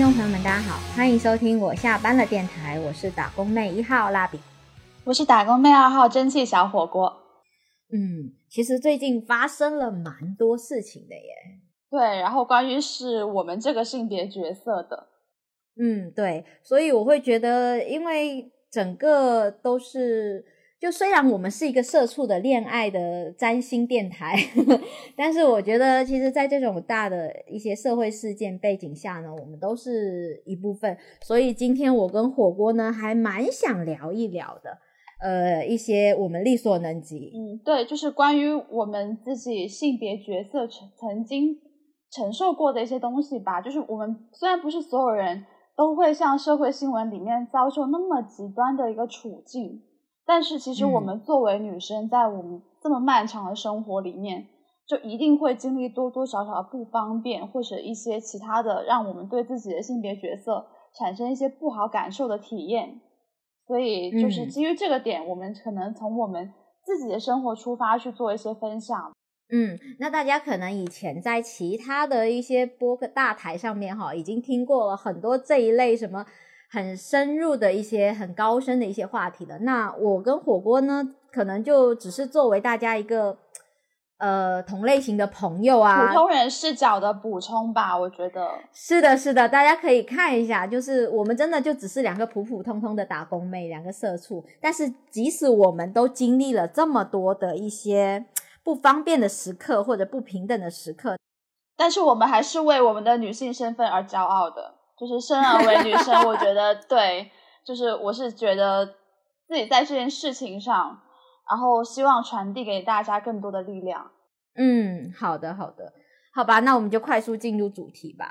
听众朋友们，大家好，欢迎收听我下班了电台，我是打工妹一号蜡笔，我是打工妹二号蒸汽小火锅。嗯，其实最近发生了蛮多事情的耶。对，然后关于是我们这个性别角色的，嗯，对，所以我会觉得，因为整个都是。就虽然我们是一个社畜的恋爱的占星电台，但是我觉得其实，在这种大的一些社会事件背景下呢，我们都是一部分。所以今天我跟火锅呢，还蛮想聊一聊的，呃，一些我们力所能及。嗯，对，就是关于我们自己性别角色曾曾经承受过的一些东西吧。就是我们虽然不是所有人都会像社会新闻里面遭受那么极端的一个处境。但是其实我们作为女生，在我们这么漫长的生活里面，就一定会经历多多少少的不方便，或者一些其他的让我们对自己的性别角色产生一些不好感受的体验。所以就是基于这个点，我们可能从我们自己的生活出发去做一些分享。嗯，那大家可能以前在其他的一些播客大台上面哈，已经听过了很多这一类什么。很深入的一些很高深的一些话题的，那我跟火锅呢，可能就只是作为大家一个呃同类型的朋友啊，普通人视角的补充吧。我觉得是的，是的，大家可以看一下，就是我们真的就只是两个普普通通的打工妹，两个社畜，但是即使我们都经历了这么多的一些不方便的时刻或者不平等的时刻，但是我们还是为我们的女性身份而骄傲的。就是生而为女生，我觉得对，就是我是觉得自己在这件事情上，然后希望传递给大家更多的力量。嗯，好的，好的，好吧，那我们就快速进入主题吧。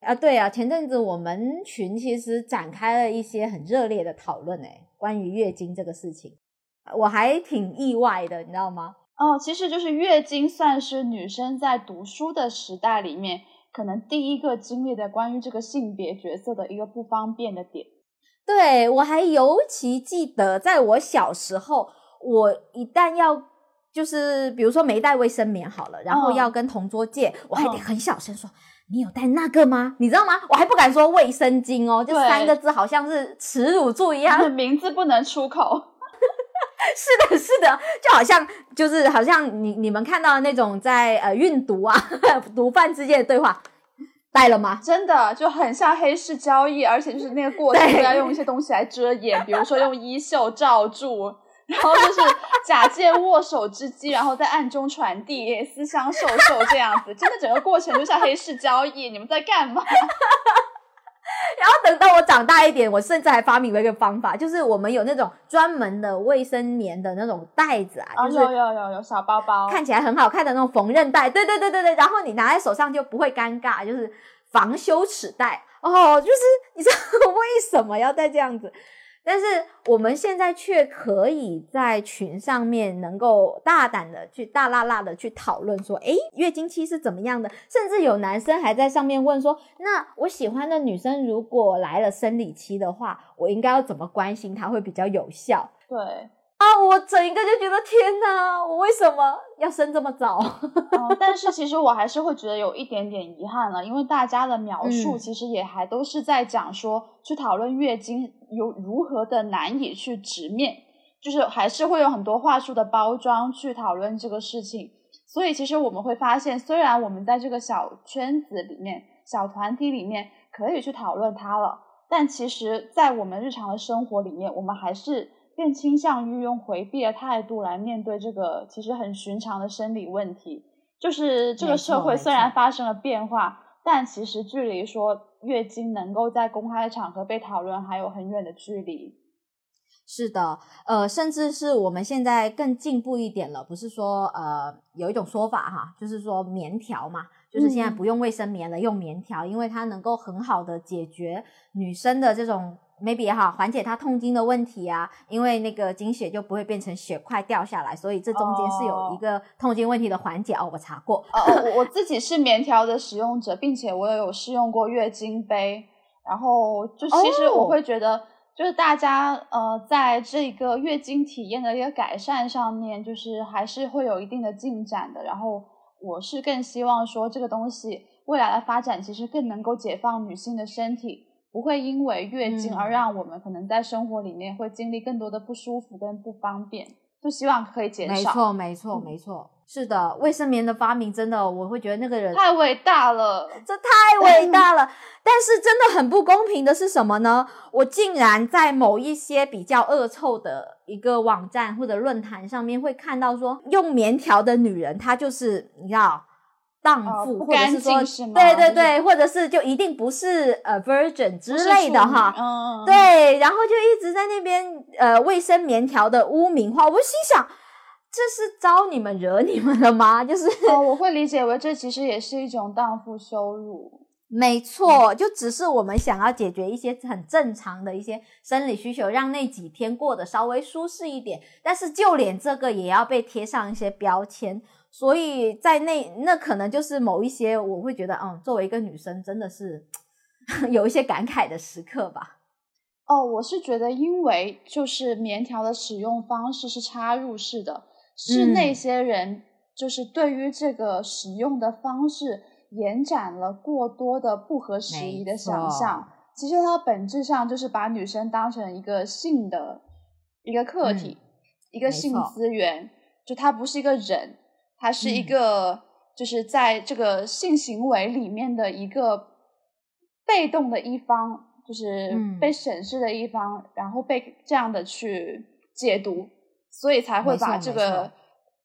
啊，对啊，前阵子我们群其实展开了一些很热烈的讨论，诶，关于月经这个事情，我还挺意外的，你知道吗？哦，其实就是月经算是女生在读书的时代里面。可能第一个经历的关于这个性别角色的一个不方便的点，对我还尤其记得，在我小时候，我一旦要就是比如说没带卫生棉好了，然后要跟同桌借，我还得很小声说：“你有带那个吗？”你知道吗？我还不敢说卫生巾哦，就三个字好像是耻辱柱一样，名字不能出口。是的，是的，就好像就是好像你你们看到的那种在呃运毒啊 毒贩之间的对话，带了吗？真的就很像黑市交易，而且就是那个过程都要用一些东西来遮掩，比如说用衣袖罩住，然后就是假借握手之机，然后在暗中传递私相授受这样子，真的整个过程就像黑市交易，你们在干嘛？然后等到我长大一点，我甚至还发明了一个方法，就是我们有那种专门的卫生棉的那种袋子啊，就是有有有有小包包，看起来很好看的那种缝纫袋。对对对对对，然后你拿在手上就不会尴尬，就是防羞耻袋哦。就是你知道 为什么要带这样子？但是我们现在却可以在群上面能够大胆的去大辣辣的去讨论说，诶，月经期是怎么样的？甚至有男生还在上面问说，那我喜欢的女生如果来了生理期的话，我应该要怎么关心她会比较有效？对。啊，我整一个就觉得天哪，我为什么要生这么早？但是其实我还是会觉得有一点点遗憾了，因为大家的描述其实也还都是在讲说去讨论月经有如何的难以去直面，就是还是会有很多话术的包装去讨论这个事情。所以其实我们会发现，虽然我们在这个小圈子里面、小团体里面可以去讨论它了，但其实在我们日常的生活里面，我们还是。更倾向于用回避的态度来面对这个其实很寻常的生理问题。就是这个社会虽然发生了变化，但其实距离说月经能够在公开场合被讨论还有很远的距离。是的，呃，甚至是我们现在更进步一点了，不是说呃有一种说法哈，就是说棉条嘛，就是现在不用卫生棉了，用棉条，因为它能够很好的解决女生的这种。Maybe 哈，缓解她痛经的问题啊，因为那个经血就不会变成血块掉下来，所以这中间是有一个痛经问题的缓解哦。我查过，哦，我我 自己是棉条的使用者，并且我也有试用过月经杯，然后就其实我会觉得，就是大家呃在这个月经体验的一个改善上面，就是还是会有一定的进展的。然后我是更希望说这个东西。未来的发展其实更能够解放女性的身体，不会因为月经而让我们可能在生活里面会经历更多的不舒服跟不方便。就希望可以减少。没错，没错，没错。是的，卫生棉的发明真的，我会觉得那个人太伟大了，这太伟 大了。但是真的很不公平的是什么呢？我竟然在某一些比较恶臭的一个网站或者论坛上面会看到说，用棉条的女人，她就是你知道。荡妇，或者是说，对对对，或者是就一定不是呃 virgin 之类的哈，嗯对，然后就一直在那边呃卫生棉条的污名化，我心想这是招你们惹你们了吗？就是我会理解为这其实也是一种荡妇羞辱，没错，就只是我们想要解决一些很正常的一些生理需求，让那几天过得稍微舒适一点，但是就连这个也要被贴上一些标签。所以在那那可能就是某一些我会觉得，嗯，作为一个女生，真的是 有一些感慨的时刻吧。哦，我是觉得，因为就是棉条的使用方式是插入式的，是那些人就是对于这个使用的方式延展了过多的不合时宜的想象。其实它本质上就是把女生当成一个性的一个客体，一个性资源，就它不是一个人。它是一个，就是在这个性行为里面的一个被动的一方，就是被审视的一方，然后被这样的去解读，所以才会把这个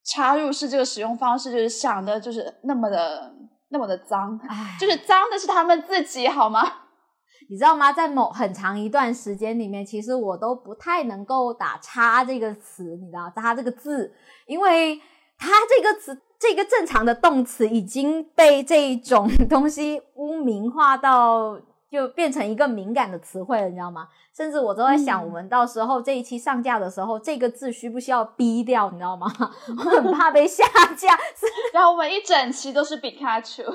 插入式这个使用方式，就是想的，就是那么的那么的脏，就是脏的是他们自己，好吗？你知道吗？在某很长一段时间里面，其实我都不太能够打“叉”这个词，你知道“插”这个字，因为。它这个词，这个正常的动词已经被这种 东西污名化到，就变成一个敏感的词汇了，你知道吗？甚至我都在想，我们到时候这一期上架的时候，这个字需不需要逼掉，你知道吗？我很怕被下架。然后我们一整期都是比卡丘，哔哔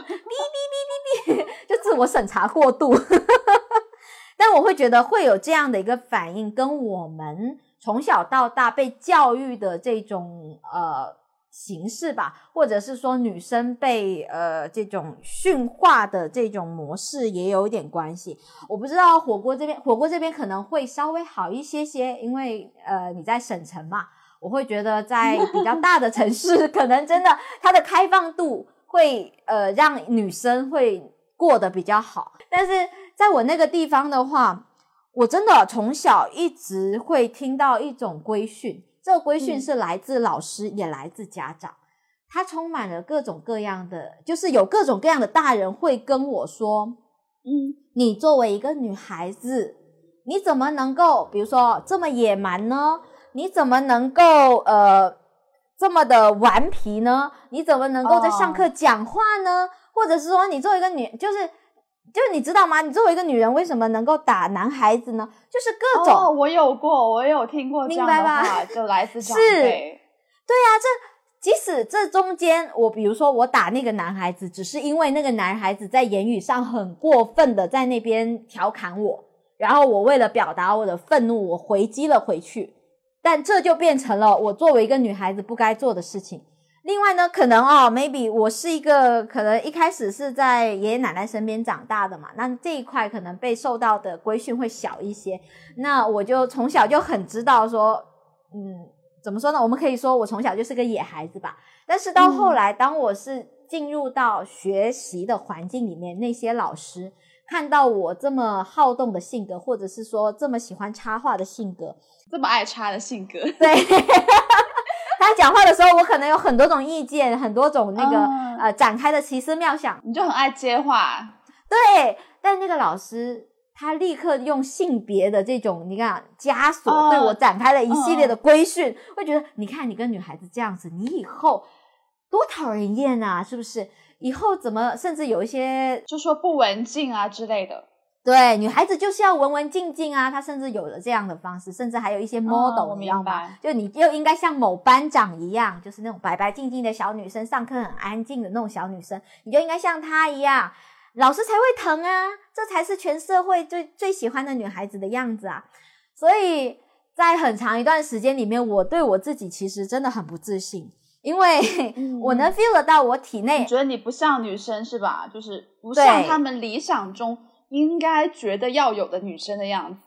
哔哔哔，就自我审查过度。但我会觉得会有这样的一个反应，跟我们从小到大被教育的这种呃。形式吧，或者是说女生被呃这种驯化的这种模式也有一点关系。我不知道火锅这边，火锅这边可能会稍微好一些些，因为呃你在省城嘛，我会觉得在比较大的城市，可能真的它的开放度会呃让女生会过得比较好。但是在我那个地方的话，我真的从小一直会听到一种规训。这个规训是来自老师，也来自家长，它充满了各种各样的，就是有各种各样的大人会跟我说：“嗯，你作为一个女孩子，你怎么能够，比如说这么野蛮呢？你怎么能够呃这么的顽皮呢？你怎么能够在上课讲话呢？或者是说，你作为一个女，就是。”就是你知道吗？你作为一个女人，为什么能够打男孩子呢？就是各种。哦，我有过，我有听过这样的话，就来自长辈。是，对呀，这即使这中间，我比如说我打那个男孩子，只是因为那个男孩子在言语上很过分的在那边调侃我，然后我为了表达我的愤怒，我回击了回去，但这就变成了我作为一个女孩子不该做的事情。另外呢，可能哦，maybe 我是一个可能一开始是在爷爷奶奶身边长大的嘛，那这一块可能被受到的规训会小一些。那我就从小就很知道说，嗯，怎么说呢？我们可以说我从小就是个野孩子吧。但是到后来，当我是进入到学习的环境里面，那些老师看到我这么好动的性格，或者是说这么喜欢插画的性格，这么爱插的性格，对。他讲话的时候，我可能有很多种意见，很多种那个呃展开的奇思妙想。你就很爱接话，对。但那个老师他立刻用性别的这种你看枷锁对我展开了一系列的规训，会觉得你看你跟女孩子这样子，你以后多讨人厌啊，是不是？以后怎么甚至有一些就说不文静啊之类的。对，女孩子就是要文文静静啊。她甚至有了这样的方式，甚至还有一些 model，你知道吗？就你又应该像某班长一样，就是那种白白净净的小女生，上课很安静的那种小女生，你就应该像她一样，老师才会疼啊。这才是全社会最最喜欢的女孩子的样子啊。所以在很长一段时间里面，我对我自己其实真的很不自信。因为 我能 feel 得到我体内，你觉得你不像女生是吧？就是不像他们理想中应该觉得要有的女生的样子。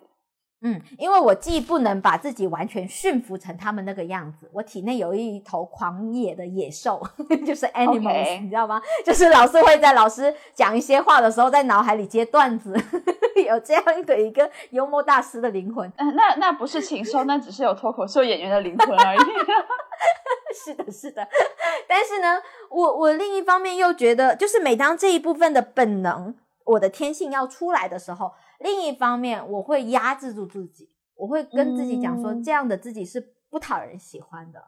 嗯，因为我既不能把自己完全驯服成他们那个样子，我体内有一头狂野的野兽，就是 animals，你知道吗？就是老是会在老师讲一些话的时候，在脑海里接段子，有这样的一个幽默大师的灵魂。嗯，那那不是禽兽，那只是有脱口秀演员的灵魂而已。是的，是的。但是呢，我我另一方面又觉得，就是每当这一部分的本能，我的天性要出来的时候。另一方面，我会压制住自己，我会跟自己讲说，这样的自己是不讨人喜欢的，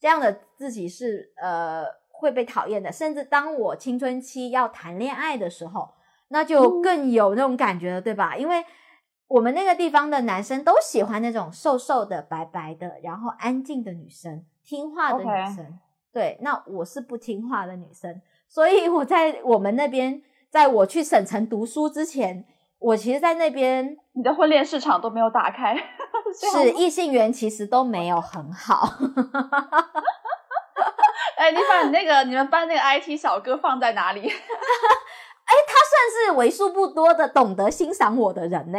这样的自己是呃会被讨厌的。甚至当我青春期要谈恋爱的时候，那就更有那种感觉了，对吧？因为我们那个地方的男生都喜欢那种瘦瘦的、白白的，然后安静的女生，听话的女生。对，那我是不听话的女生，所以我在我们那边，在我去省城读书之前。我其实，在那边，你的婚恋市场都没有打开，是异性缘其实都没有很好。哎，你把你那个你们班那个 IT 小哥放在哪里？哎，他算是为数不多的懂得欣赏我的人呢，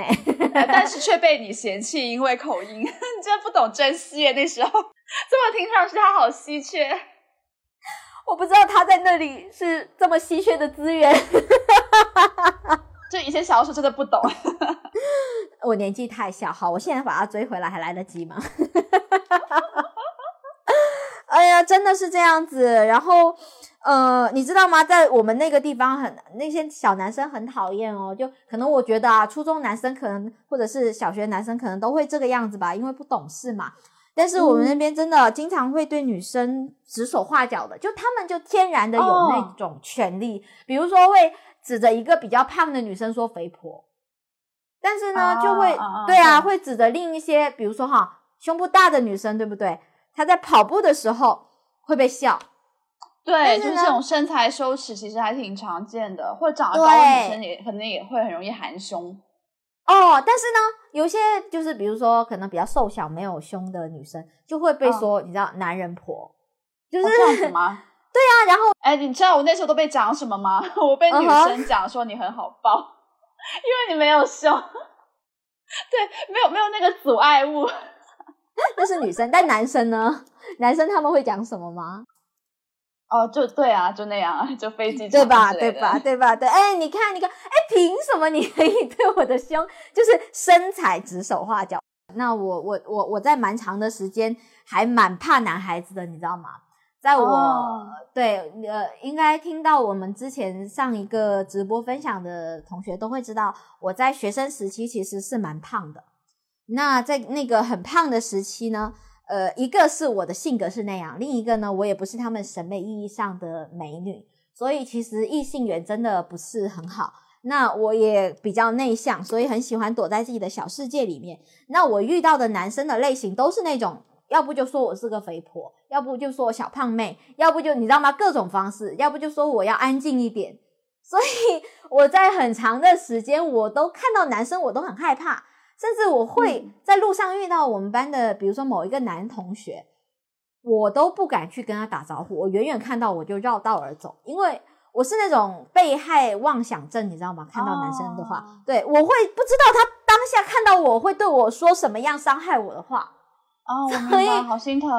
但是却被你嫌弃，因为口音，你真不懂珍惜耶。那时候，这么听上去他好稀缺，我不知道他在那里是这么稀缺的资源。就以前小的时候真的不懂，我年纪太小，好，我现在把他追回来还来得及吗？哎呀，真的是这样子。然后，呃，你知道吗？在我们那个地方，很那些小男生很讨厌哦。就可能我觉得啊，初中男生可能或者是小学男生可能都会这个样子吧，因为不懂事嘛。但是我们那边真的经常会对女生指手画脚的，就他们就天然的有那种权利，比如说会。指着一个比较胖的女生说肥婆，但是呢，就会对啊，会指着另一些，比如说哈，胸部大的女生，对不对？她在跑步的时候会被笑，对，就是这种身材羞耻，其实还挺常见的。或者长得高的女生也可能也会很容易含胸哦。但是呢，有些就是比如说可能比较瘦小没有胸的女生，就会被说你知道男人婆，就是这样子吗？对啊，然后哎，你知道我那时候都被讲什么吗？我被女生讲说你很好抱，因为你没有胸，对，没有没有那个阻碍物。那是女生，但男生呢？男生他们会讲什么吗？哦，就对啊，就那样啊，就飞机对吧？对吧？对吧？对，哎，你看，你看，哎，凭什么你可以对我的胸就是身材指手画脚？那我我我我在蛮长的时间还蛮怕男孩子的，你知道吗？在我对呃，应该听到我们之前上一个直播分享的同学都会知道，我在学生时期其实是蛮胖的。那在那个很胖的时期呢，呃，一个是我的性格是那样，另一个呢，我也不是他们审美意义上的美女，所以其实异性缘真的不是很好。那我也比较内向，所以很喜欢躲在自己的小世界里面。那我遇到的男生的类型都是那种。要不就说我是个肥婆，要不就说我小胖妹，要不就你知道吗？各种方式，要不就说我要安静一点。所以我在很长的时间，我都看到男生，我都很害怕，甚至我会在路上遇到我们班的，比如说某一个男同学，我都不敢去跟他打招呼，我远远看到我就绕道而走，因为我是那种被害妄想症，你知道吗？看到男生的话，对我会不知道他当下看到我会对我说什么样伤害我的话。哦，我明白，好心疼。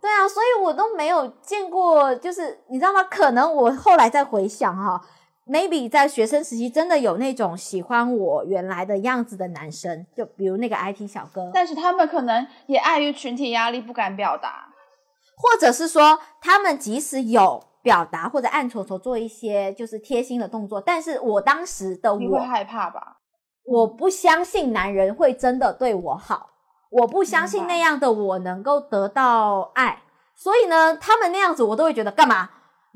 对啊，所以我都没有见过，就是你知道吗？可能我后来再回想哈，maybe 在学生时期真的有那种喜欢我原来的样子的男生，就比如那个 IT 小哥。但是他们可能也碍于群体压力不敢表达，或者是说他们即使有表达或者暗戳戳做一些就是贴心的动作，但是我当时的我会害怕吧？我不相信男人会真的对我好。我不相信那样的我能够得到爱，所以呢，他们那样子我都会觉得干嘛？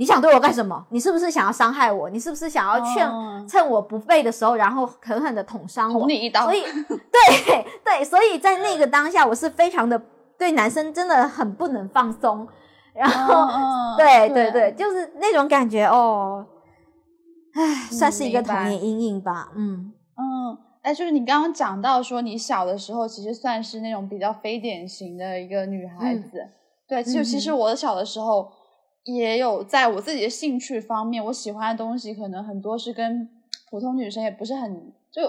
你想对我干什么？你是不是想要伤害我？你是不是想要劝趁我不备的时候，然后狠狠的捅伤我？捅你一刀。所以，对对，所以在那个当下，我是非常的对男生真的很不能放松。然后，对对对，就是那种感觉哦，唉，算是一个童年阴影吧。嗯嗯。哎，就是你刚刚讲到说，你小的时候其实算是那种比较非典型的一个女孩子，对，就其实我小的时候也有在我自己的兴趣方面，我喜欢的东西可能很多是跟普通女生也不是很就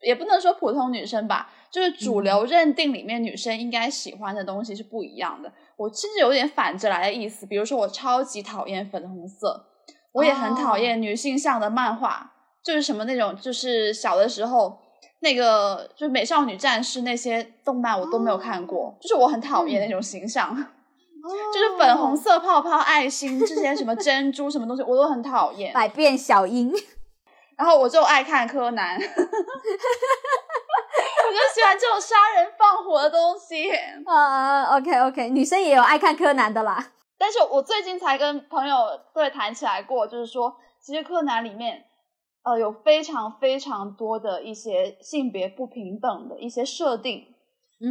也不能说普通女生吧，就是主流认定里面女生应该喜欢的东西是不一样的。我甚至有点反着来的意思，比如说我超级讨厌粉红色，我也很讨厌女性向的漫画，就是什么那种，就是小的时候那个就是美少女战士那些动漫我都没有看过，就是我很讨厌那种形象，就是粉红色泡泡、爱心这些什么珍珠什么东西我都很讨厌。百变小樱，然后我就爱看柯南，我就喜欢这种杀人放火的东西。啊，OK OK，女生也有爱看柯南的啦。但是我最近才跟朋友对谈起来过，就是说，其实柯南里面，呃，有非常非常多的一些性别不平等的一些设定。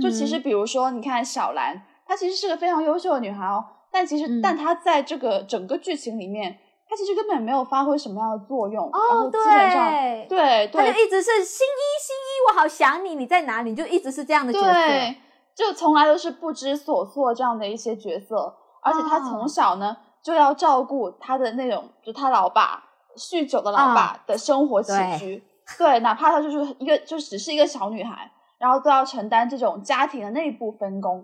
就其实，比如说，你看小兰，她其实是个非常优秀的女孩哦，但其实，但她在这个整个剧情里面，她其实根本没有发挥什么样的作用。哦，对，对，她就一直是新一，新一，我好想你，你在哪里？就一直是这样的角色，就从来都是不知所措这样的一些角色。而且她从小呢就要照顾她的那种，就她老爸酗酒的老爸的生活起居，对，哪怕她就是一个就只是一个小女孩，然后都要承担这种家庭的内部分工。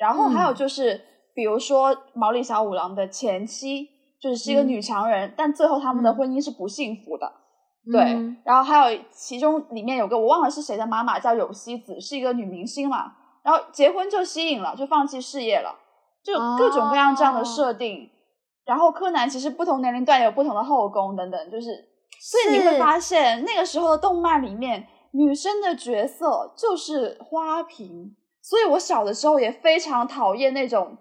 然后还有就是，比如说毛利小五郎的前妻就是是一个女强人，但最后他们的婚姻是不幸福的。对，然后还有其中里面有个我忘了是谁的妈妈叫有希子，是一个女明星嘛，然后结婚就吸引了，就放弃事业了。就各种各样这样的设定，然后柯南其实不同年龄段有不同的后宫等等，就是所以你会发现那个时候的动漫里面女生的角色就是花瓶，所以我小的时候也非常讨厌那种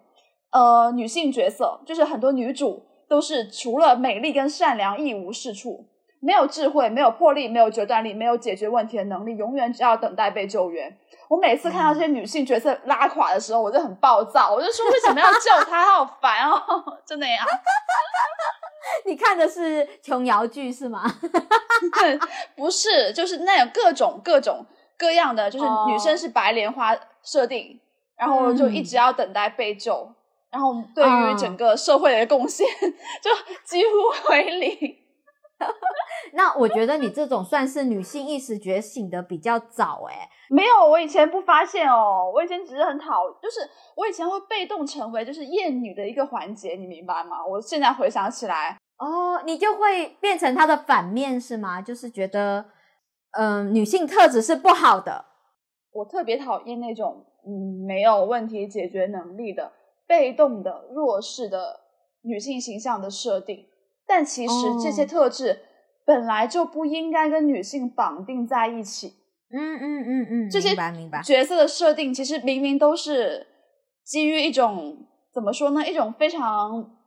呃女性角色，就是很多女主都是除了美丽跟善良一无是处，没有智慧，没有魄力，没有决断力，没有解决问题的能力，永远只要等待被救援。我每次看到这些女性角色拉垮的时候，我就很暴躁，我就说为什么要救她？好烦哦，就那样。你看的是琼瑶剧是吗？不是，就是那种各种各种各样的，就是女生是白莲花设定，然后就一直要等待被救，然后对于整个社会的贡献就几乎为零。那我觉得你这种算是女性意识觉醒的比较早哎。没有，我以前不发现哦。我以前只是很讨，就是我以前会被动成为就是厌女的一个环节，你明白吗？我现在回想起来，哦，你就会变成它的反面是吗？就是觉得，嗯，女性特质是不好的。我特别讨厌那种嗯没有问题解决能力的、被动的、弱势的女性形象的设定。但其实这些特质本来就不应该跟女性绑定在一起。嗯嗯嗯嗯，这些明白角色的设定其实明明都是基于一种怎么说呢？一种非常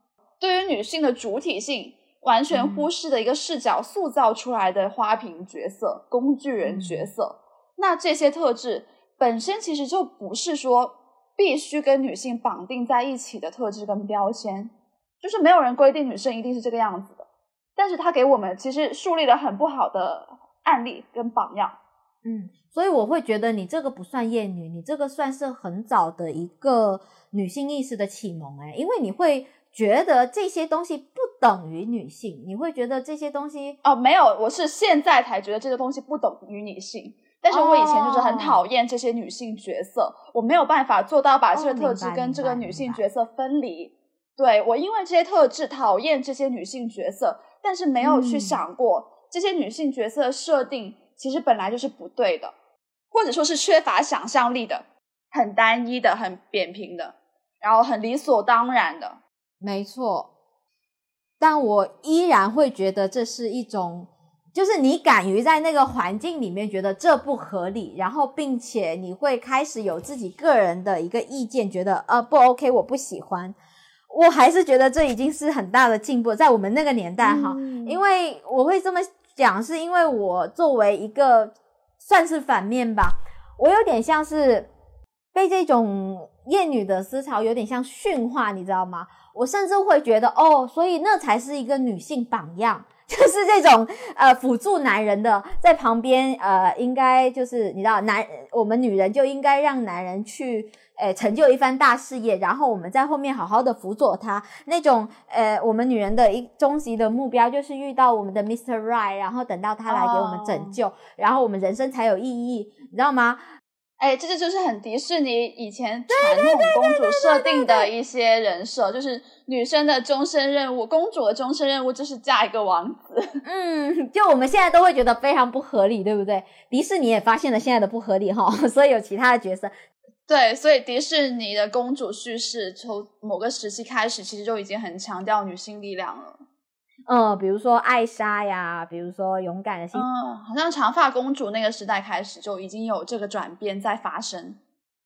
对于女性的主体性完全忽视的一个视角塑造出来的花瓶角色、工具人角色。那这些特质本身其实就不是说必须跟女性绑定在一起的特质跟标签，就是没有人规定女生一定是这个样子的。但是他给我们其实树立了很不好的案例跟榜样。嗯，所以我会觉得你这个不算厌女，你这个算是很早的一个女性意识的启蒙哎，因为你会觉得这些东西不等于女性，你会觉得这些东西哦，没有，我是现在才觉得这个东西不等于女性，但是我以前就是很讨厌这些女性角色，我没有办法做到把这个特质跟这个女性角色分离，对我因为这些特质讨厌这些女性角色，但是没有去想过这些女性角色设定。其实本来就是不对的，或者说是缺乏想象力的，很单一的，很扁平的，然后很理所当然的。没错，但我依然会觉得这是一种，就是你敢于在那个环境里面觉得这不合理，然后并且你会开始有自己个人的一个意见，觉得呃不 OK，我不喜欢。我还是觉得这已经是很大的进步，在我们那个年代哈，因为我会这么。讲是因为我作为一个算是反面吧，我有点像是被这种厌女的思潮有点像驯化，你知道吗？我甚至会觉得哦，所以那才是一个女性榜样，就是这种呃辅助男人的，在旁边呃，应该就是你知道，男我们女人就应该让男人去。诶，成就一番大事业，然后我们在后面好好的辅佐他。那种，呃，我们女人的一终极的目标就是遇到我们的 Mr. Right，然后等到他来给我们拯救，然后我们人生才有意义，你知道吗？哎，这个就是很迪士尼以前传统公主设定的一些人设，就是女生的终身任务，公主的终身任务就是嫁一个王子。嗯，就我们现在都会觉得非常不合理，对不对？迪士尼也发现了现在的不合理哈，所以有其他的角色。对，所以迪士尼的公主叙事从某个时期开始，其实就已经很强调女性力量了。嗯，比如说艾莎呀，比如说勇敢的心，嗯，好像长发公主那个时代开始就已经有这个转变在发生。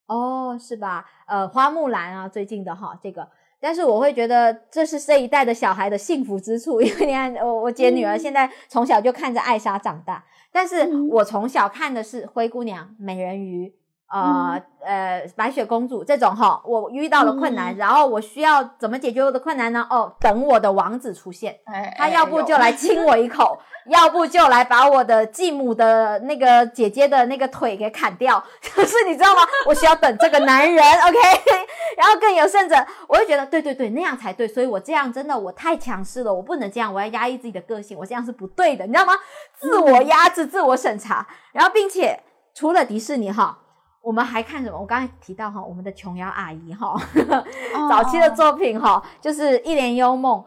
哦，是吧？呃，花木兰啊，最近的哈，这个，但是我会觉得这是这一代的小孩的幸福之处，因为你看，我我姐女儿现在从小就看着艾莎长大，但是我从小看的是灰姑娘、美人鱼。呃呃，白雪公主这种哈，我遇到了困难，然后我需要怎么解决我的困难呢？哦，等我的王子出现，他要不就来 亲我一口，要不就来把我的继母的那个姐姐的那个腿给砍掉。可是你知道吗？我需要等这个男人，OK？然后更有甚者，我会觉得对对对，那样才对。所以我这样真的我太强势了，我不能这样，我要压抑自己的个性，我这样是不对的，你知道吗？自我压制、自我审查，然后并且除了迪士尼哈。我们还看什么？我刚才提到哈，我们的琼瑶阿姨哈，早期的作品哈，就是《一帘幽梦》，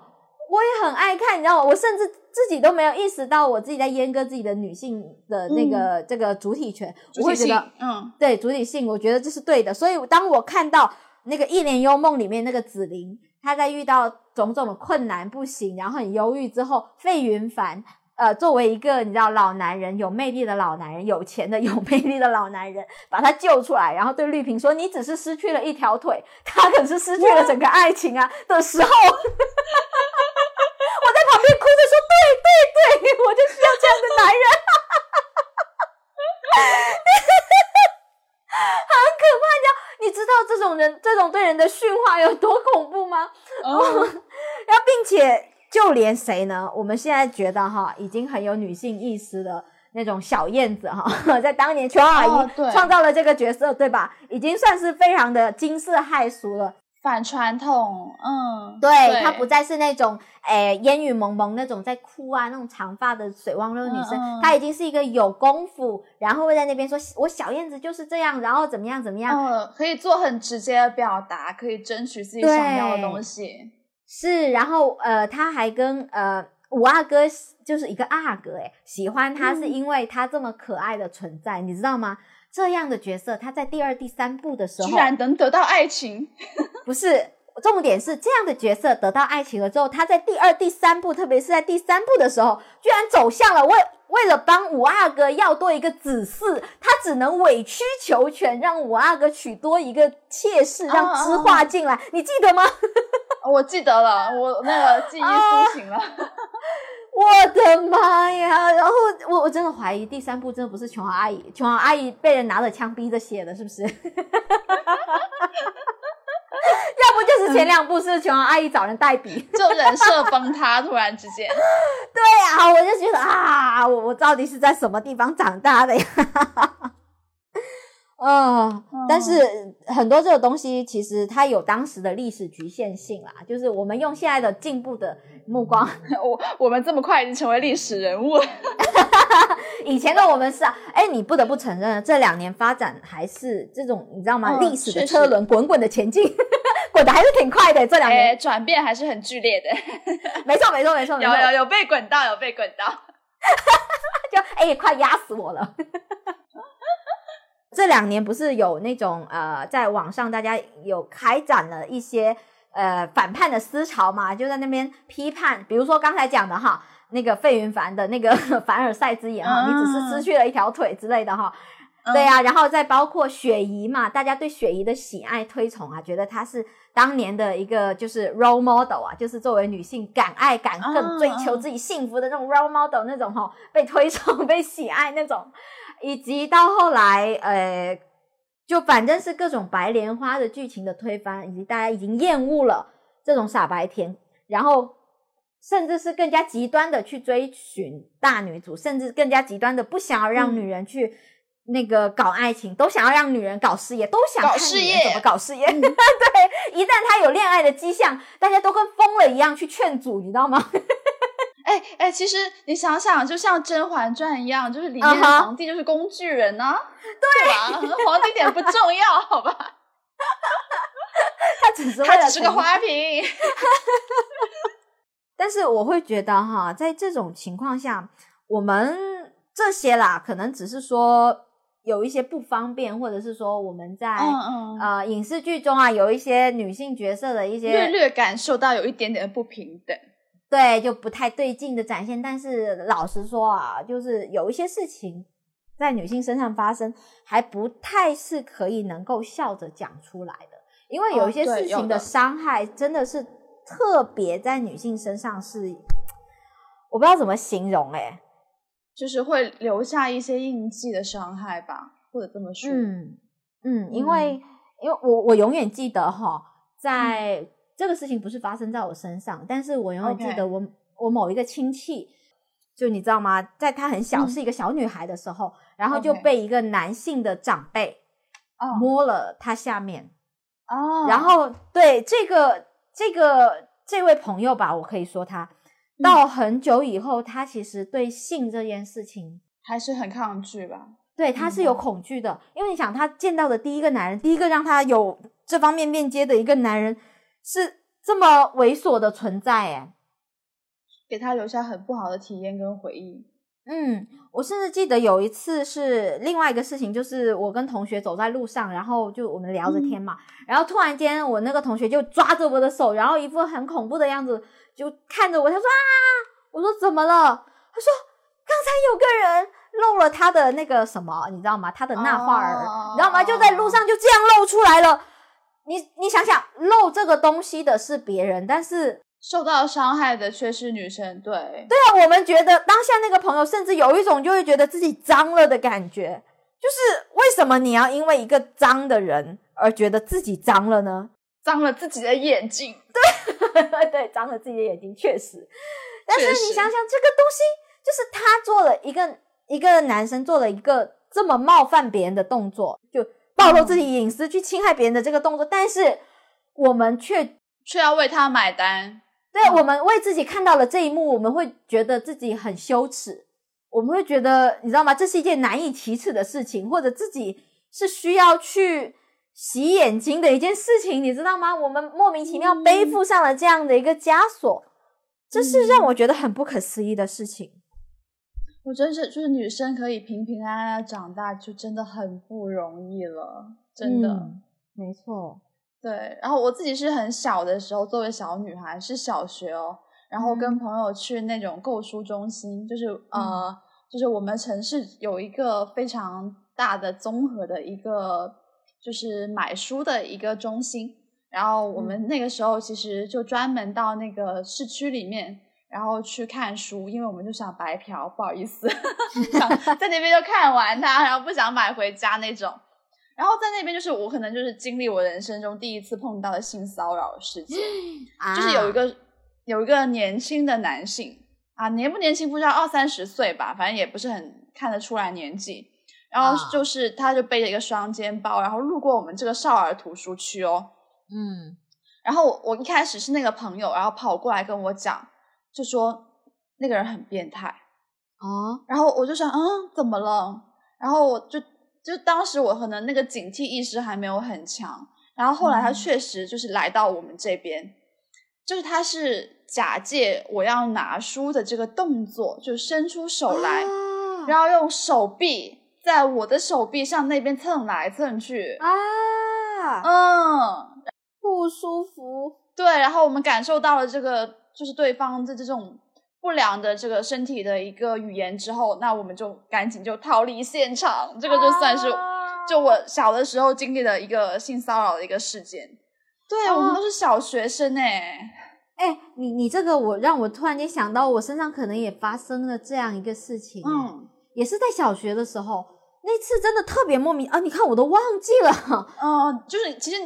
我也很爱看，你知道吗？我甚至自己都没有意识到我自己在阉割自己的女性的那个这个主体权，我会觉得，嗯，对主体性，我觉得这是对的。所以当我看到那个《一帘幽梦》里面那个紫菱，她在遇到种种的困难不行，然后很忧郁之后，费云凡。呃，作为一个你知道老男人，有魅力的老男人，有钱的有魅力的老男人，把他救出来，然后对绿萍说：“你只是失去了一条腿，他可是失去了整个爱情啊！”的时候，我在旁边哭着说：“对对对，我就是要这样的男人。”很可怕，你知道？你知道这种人，这种对人的驯化有多恐怖吗？然后，并且。就连谁呢？我们现在觉得哈，已经很有女性意识的那种小燕子哈，在当年琼阿姨创造了这个角色，对吧？已经算是非常的惊世骇俗了，反传统。嗯，对，她不再是那种诶烟雨蒙蒙那种在哭啊那种长发的水汪汪的女生，她已经是一个有功夫，然后会在那边说我小燕子就是这样，然后怎么样怎么样，嗯，可以做很直接的表达，可以争取自己想要的东西。是，然后呃，他还跟呃五阿哥就是一个阿哥，诶喜欢他是因为他这么可爱的存在，你知道吗？这样的角色，他在第二、第三部的时候，居然能得到爱情，不是重点是这样的角色得到爱情了之后，他在第二、第三部，特别是在第三部的时候，居然走向了为为了帮五阿哥要多一个子嗣，他只能委曲求全，让五阿哥娶多一个妾室，让知画进来，你记得吗？我记得了，我那个记忆苏醒了。我的妈呀！然后我我真的怀疑第三部真的不是琼瑶阿姨，琼瑶阿姨被人拿着枪逼着写的，是不是？要不就是前两部是琼瑶阿姨找人代笔，就人设崩塌，突然之间。对呀，我就觉得啊，我我到底是在什么地方长大的呀？哦，但是很多这个东西其实它有当时的历史局限性啦，就是我们用现在的进步的目光，我我们这么快已经成为历史人物，以前的我们是啊，哎，你不得不承认，这两年发展还是这种你知道吗？历史的车轮滚滚的前进，滚的还是挺快的，这两年。转变还是很剧烈的，没错没错没错，有有有被滚到有被滚到，就哎快压死我了。这两年不是有那种呃，在网上大家有开展了一些呃反叛的思潮嘛？就在那边批判，比如说刚才讲的哈，那个费云凡的那个 凡尔赛之眼哈，你只是失去了一条腿之类的哈，对呀，然后再包括雪姨嘛，大家对雪姨的喜爱推崇啊，觉得她是当年的一个就是 role model 啊，就是作为女性敢爱敢恨、追求自己幸福的那种 role model 那种哈，被推崇、被喜爱那种。以及到后来，呃，就反正是各种白莲花的剧情的推翻，以及大家已经厌恶了这种傻白甜，然后甚至是更加极端的去追寻大女主，甚至更加极端的不想要让女人去那个搞爱情，都想要让女人搞事业，都想搞看事业怎么搞事业。对，一旦她有恋爱的迹象，大家都跟疯了一样去劝阻，你知道吗？哎哎，其实你想想，就像《甄嬛传》一样，就是里面的皇帝就是工具人呢、对吧？皇帝一点不重要，好吧？他只是为他只是个花瓶。但是我会觉得哈，在这种情况下，我们这些啦，可能只是说有一些不方便，或者是说我们在、嗯嗯，呃影视剧中啊，有一些女性角色的一些略些略感受到有一点点的不平等。对就不太对劲的展现。但是老实说啊，就是有一些事情在女性身上发生，还不太是可以能够笑着讲出来的，因为有哦一些事情的伤害真的是特别在女性身上是，我不知道怎么形容哎、就是会留下一些印记的伤害吧，或者这么说。嗯嗯，因嗯。为因为我我永远记得哈，在、这个事情不是发生在我身上，但是我永远记得我我某一个亲戚，就你知道吗？在她很小、嗯是一个小女孩的时候，然后就被一个男性的长辈哦摸了她下面，哦，然后对这个这个这位朋友吧，我可以说他嗯到很久以后，他其实对性这件事情。还是很抗拒吧。对，他是有嗯恐惧的，因为你想，他见到的第一个男人，第一个让他有这方面链接的一个男人，是这么猥琐的存在，哎，给他留下很不好的体验跟回忆。嗯，我甚至记得有一次是另外一个事情，就是我跟同学走在路上，然后就我们聊着天嘛，然后突然间我那个同学就抓着我的手，然后一副很恐怖的样子，就看着我，他说啊，我说怎么了？他说刚才有个人露了他的那个什么，你知道吗？他的那画儿，哦你知道吗？就在路上就这样露出来了。你你想想，露这个东西的是别人，但是受到伤害的却是女生，对，对啊，我们觉得当下那个朋友甚至有一种就会觉得自己脏了的感觉，就是为什么你要因为一个脏的人而觉得自己脏了呢？脏了自己的眼睛。对 对，脏了自己的眼睛，确实。但是你想想，这个东西就是他做了一个一个男生做了一个这么冒犯别人的动作，就暴露自己隐私、去侵害别人的这个动作，但是我们却却要为他买单。对、嗯我们为自己看到了这一幕，我们会觉得自己很羞耻，我们会觉得你知道吗？这是一件难以启齿的事情，或者自己是需要去洗眼睛的一件事情，你知道吗？我们莫名其妙背负上了这样的一个枷锁，这是让我觉得很不可思议的事情。我真是就是女生可以平平安安的长大，就真的很不容易了，真的。嗯没错，对，然后我自己是很小的时候，作为小女孩是小学哦，然后跟嗯朋友去那种购书中心，就是呃，就是我们城市有一个非常大的综合的一个就是买书的一个中心，然后我们那个时候其实就专门到那个市区里面。然后去看书，因为我们就想白嫖，不好意思，想 在那边就看完它，然后不想买回家那种。然后在那边就是我可能就是经历我人生中第一次碰到的性骚扰事件，就是有一啊个有一个年轻的男性啊，年不年轻不知道，二三十岁吧，反正也不是很看得出来年纪。然后啊就是他就背着一个双肩包，然后路过我们这个少儿图书区哦。嗯然后我我一开始是那个朋友，然后跑过来跟我讲，就说那个人很变态。啊然后我就想，嗯，怎么了？然后我就就当时我可能那个警惕意识还没有很强，然后后来他嗯确实就是来到我们这边，就是他是假借我要拿书的这个动作，就伸出手来，啊然后用手臂在我的手臂上那边蹭来蹭去，啊，嗯，不舒服。对，然后我们感受到了这个就是对方的这种不良的这个身体的一个语言之后，那我们就赶紧就逃离现场。这个就算是啊就我小的时候经历的一个性骚扰的一个事件。对，啊我们都是小学生哎、哎、你你这个我让我突然间想到，我身上可能也发生了这样一个事情、嗯，嗯也是在小学的时候，那次真的特别莫名啊！你看我都忘记了，嗯、就是其实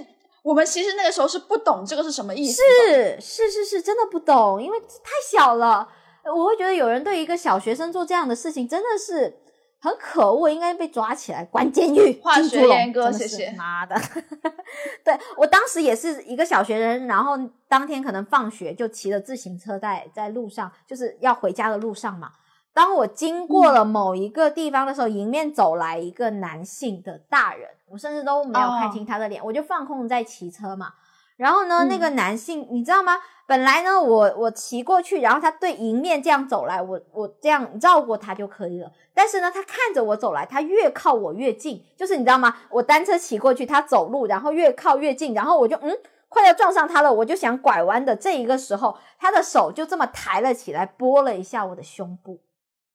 我们其实那个时候是不懂这个是什么意思是是是是，真的不懂，因为太小了。我会觉得有人对一个小学生做这样的事情，真的是很可恶，应该被抓起来关监狱。化学阉割，谢谢妈的。对我当时也是一个小学生，然后当天可能放学就骑着自行车在在路上，就是要回家的路上嘛。当我经过了某一个地方的时候，迎面走来一个男性的大人，我甚至都没有看清他的脸，我就放空在骑车嘛。然后呢，那个男性你知道吗？本来呢，我我骑过去，然后他对迎面这样走来，我我这样绕过他就可以了。但是呢，他看着我走来，他越靠我越近，就是你知道吗？我单车骑过去，他走路，然后越靠越近，然后我就嗯，快要撞上他了，我就想拐弯的这一个时候，他的手就这么抬了起来，拨了一下我的胸部。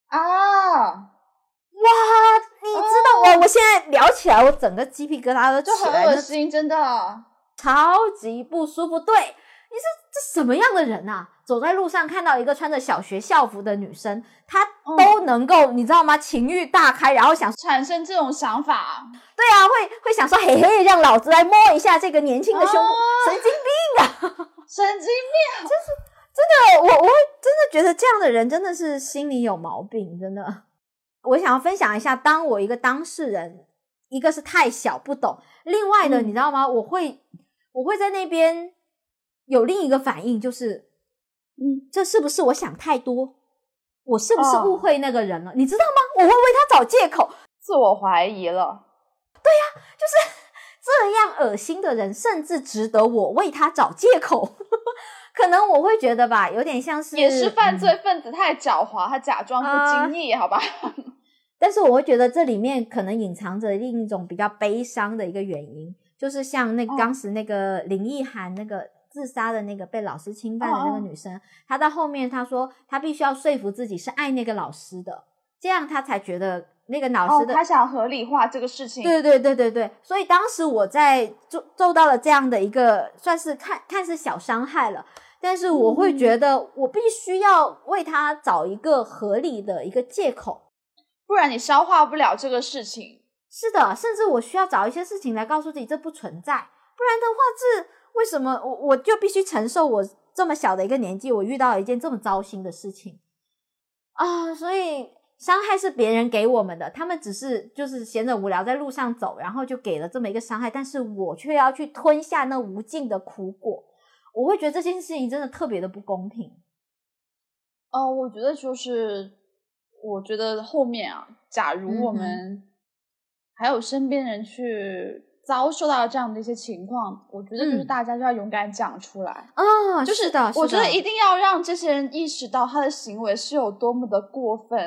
啊！哇，你知道我，我现在聊起来，我整个鸡皮疙瘩都起来了，很恶心，真的，超级不舒服。对，你是这什么样的人啊？走在路上看到一个穿着小学校服的女生，她都能够，你知道吗？情欲大开，然后想产生这种想法。对啊，会会想说，嘿嘿，让老子来摸一下这个年轻的胸部，神经病啊，神经病，就是。真的，我我会真的觉得这样的人真的是心里有毛病，真的。我想要分享一下，当我一个当事人，一个是太小不懂，另外的你知道吗？我会我会在那边有另一个反应，就是嗯，这是不是我想太多？我是不是误会那个人了？你知道吗？我会为他找借口，自我怀疑了。对呀，就是 这样恶心的人，甚至值得我为他找借口。可能我会觉得吧，有点像是也是犯罪分子太狡猾，他假装不经意，好吧？但是我会觉得这里面可能隐藏着另一种比较悲伤的一个原因，就是像那当时那个林奕涵那个自杀的那个被老师侵犯的那个女生，她到后面她说她必须要说服自己是爱那个老师的，这样她才觉得那个老师的她想合理化这个事情。对对对对对，所以当时我在做做到了这样的一个算是看看似小伤害了。但是我会觉得，我必须要为他找一个合理的一个借口，不然你消化不了这个事情。是的，甚至我需要找一些事情来告诉自己这不存在，不然的话，这为什么我我就必须承受我这么小的一个年纪，我遇到了一件这么糟心的事情啊？所以伤害是别人给我们的，他们只是就是闲着无聊在路上走，然后就给了这么一个伤害，但是我却要去吞下那无尽的苦果。我会觉得这件事情真的特别的不公平。哦，我觉得就是，我觉得后面啊，假如我们还有身边人去遭受到这样的一些情况，我觉得就是大家就要勇敢讲出来啊，就是的，我觉得一定要让这些人意识到他的行为是有多么的过分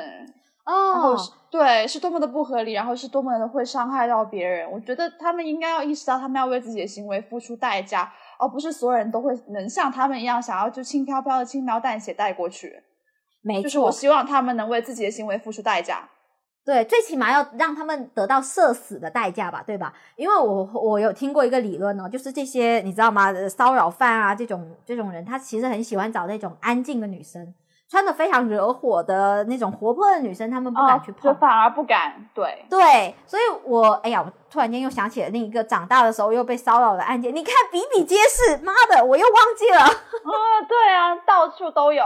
哦，然后对，是多么的不合理，然后是多么的会伤害到别人。我觉得他们应该要意识到，他们要为自己的行为付出代价。而不是所有人都会能像他们一样，想要就轻飘飘的轻描淡写带过去。就是我希望他们能为自己的行为付出代价。对，最起码要让他们得到社死的代价吧，对吧？因为我我有听过一个理论哦，就是这些你知道吗？骚扰犯啊，这种这种人，他其实很喜欢找那种安静的女生。穿的非常惹火的那种活泼的女生，他们不敢去碰，反而不敢。对对，所以我哎呀，我突然间又想起了另一个长大的时候又被骚扰的案件，你看比比皆是。妈的，我又忘记了。啊，对啊，到处都有。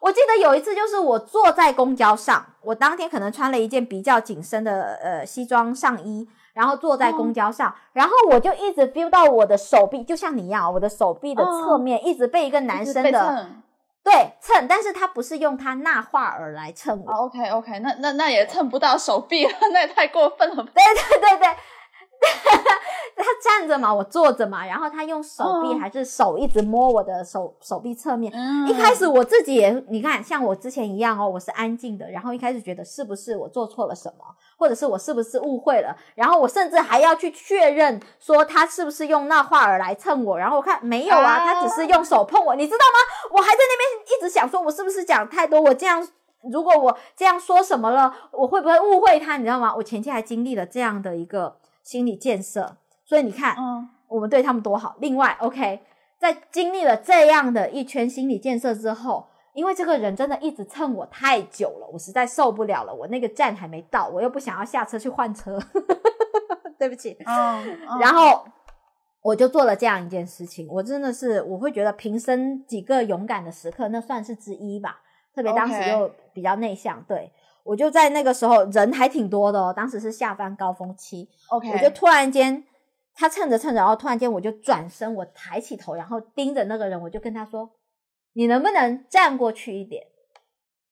我记得有一次，就是我坐在公交上，我当天可能穿了一件比较紧身的呃西装上衣，然后坐在公交上，然后我就一直 feel 到我的手臂，就像你一样，我的手臂的侧面一直被一个男生的。对蹭，但是他不是用他那画儿来蹭我。OK OK，那那那也蹭不到手臂了，那也太过分了。对对对对。他站着嘛，我坐着嘛，然后他用手臂还是手一直摸我的手手臂侧面。一开始我自己也，你看像我之前一样哦，我是安静的，然后一开始觉得是不是我做错了什么，或者是我是不是误会了，然后我甚至还要去确认说他是不是用那话儿来蹭我，然后我看没有啊，他只是用手碰我，你知道吗？我还在那边一直想说，我是不是讲太多？我这样如果我这样说什么了，我会不会误会他？你知道吗？我前期还经历了这样的一个。心理建设，所以你看，嗯，我们对他们多好。另外，OK，在经历了这样的一圈心理建设之后，因为这个人真的一直蹭我太久了，我实在受不了了。我那个站还没到，我又不想要下车去换车，对不起。嗯，然后我就做了这样一件事情，我真的是我会觉得平生几个勇敢的时刻，那算是之一吧。特别当时又比较内向，对我就在那个时候人还挺多的哦，当时是下班高峰期，OK，我就突然间，他蹭着蹭着，然后突然间我就转身，我抬起头，然后盯着那个人，我就跟他说：“你能不能站过去一点？”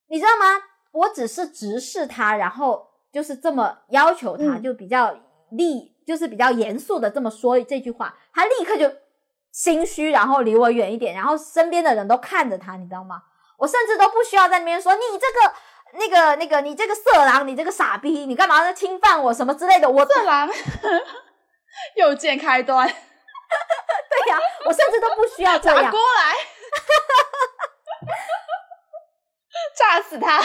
你知道吗？我只是直视他，然后就是这么要求他，嗯就比较厉，就是比较严肃的这么说这句话，他立刻就心虚，然后离我远一点，然后身边的人都看着他，你知道吗？我甚至都不需要在那边说你这个。那个、那个，你这个色狼，你这个傻逼，你干嘛呢？侵犯我什么之类的，我色狼 右键开端，对呀、我甚至都不需要这样打过。来，炸死他！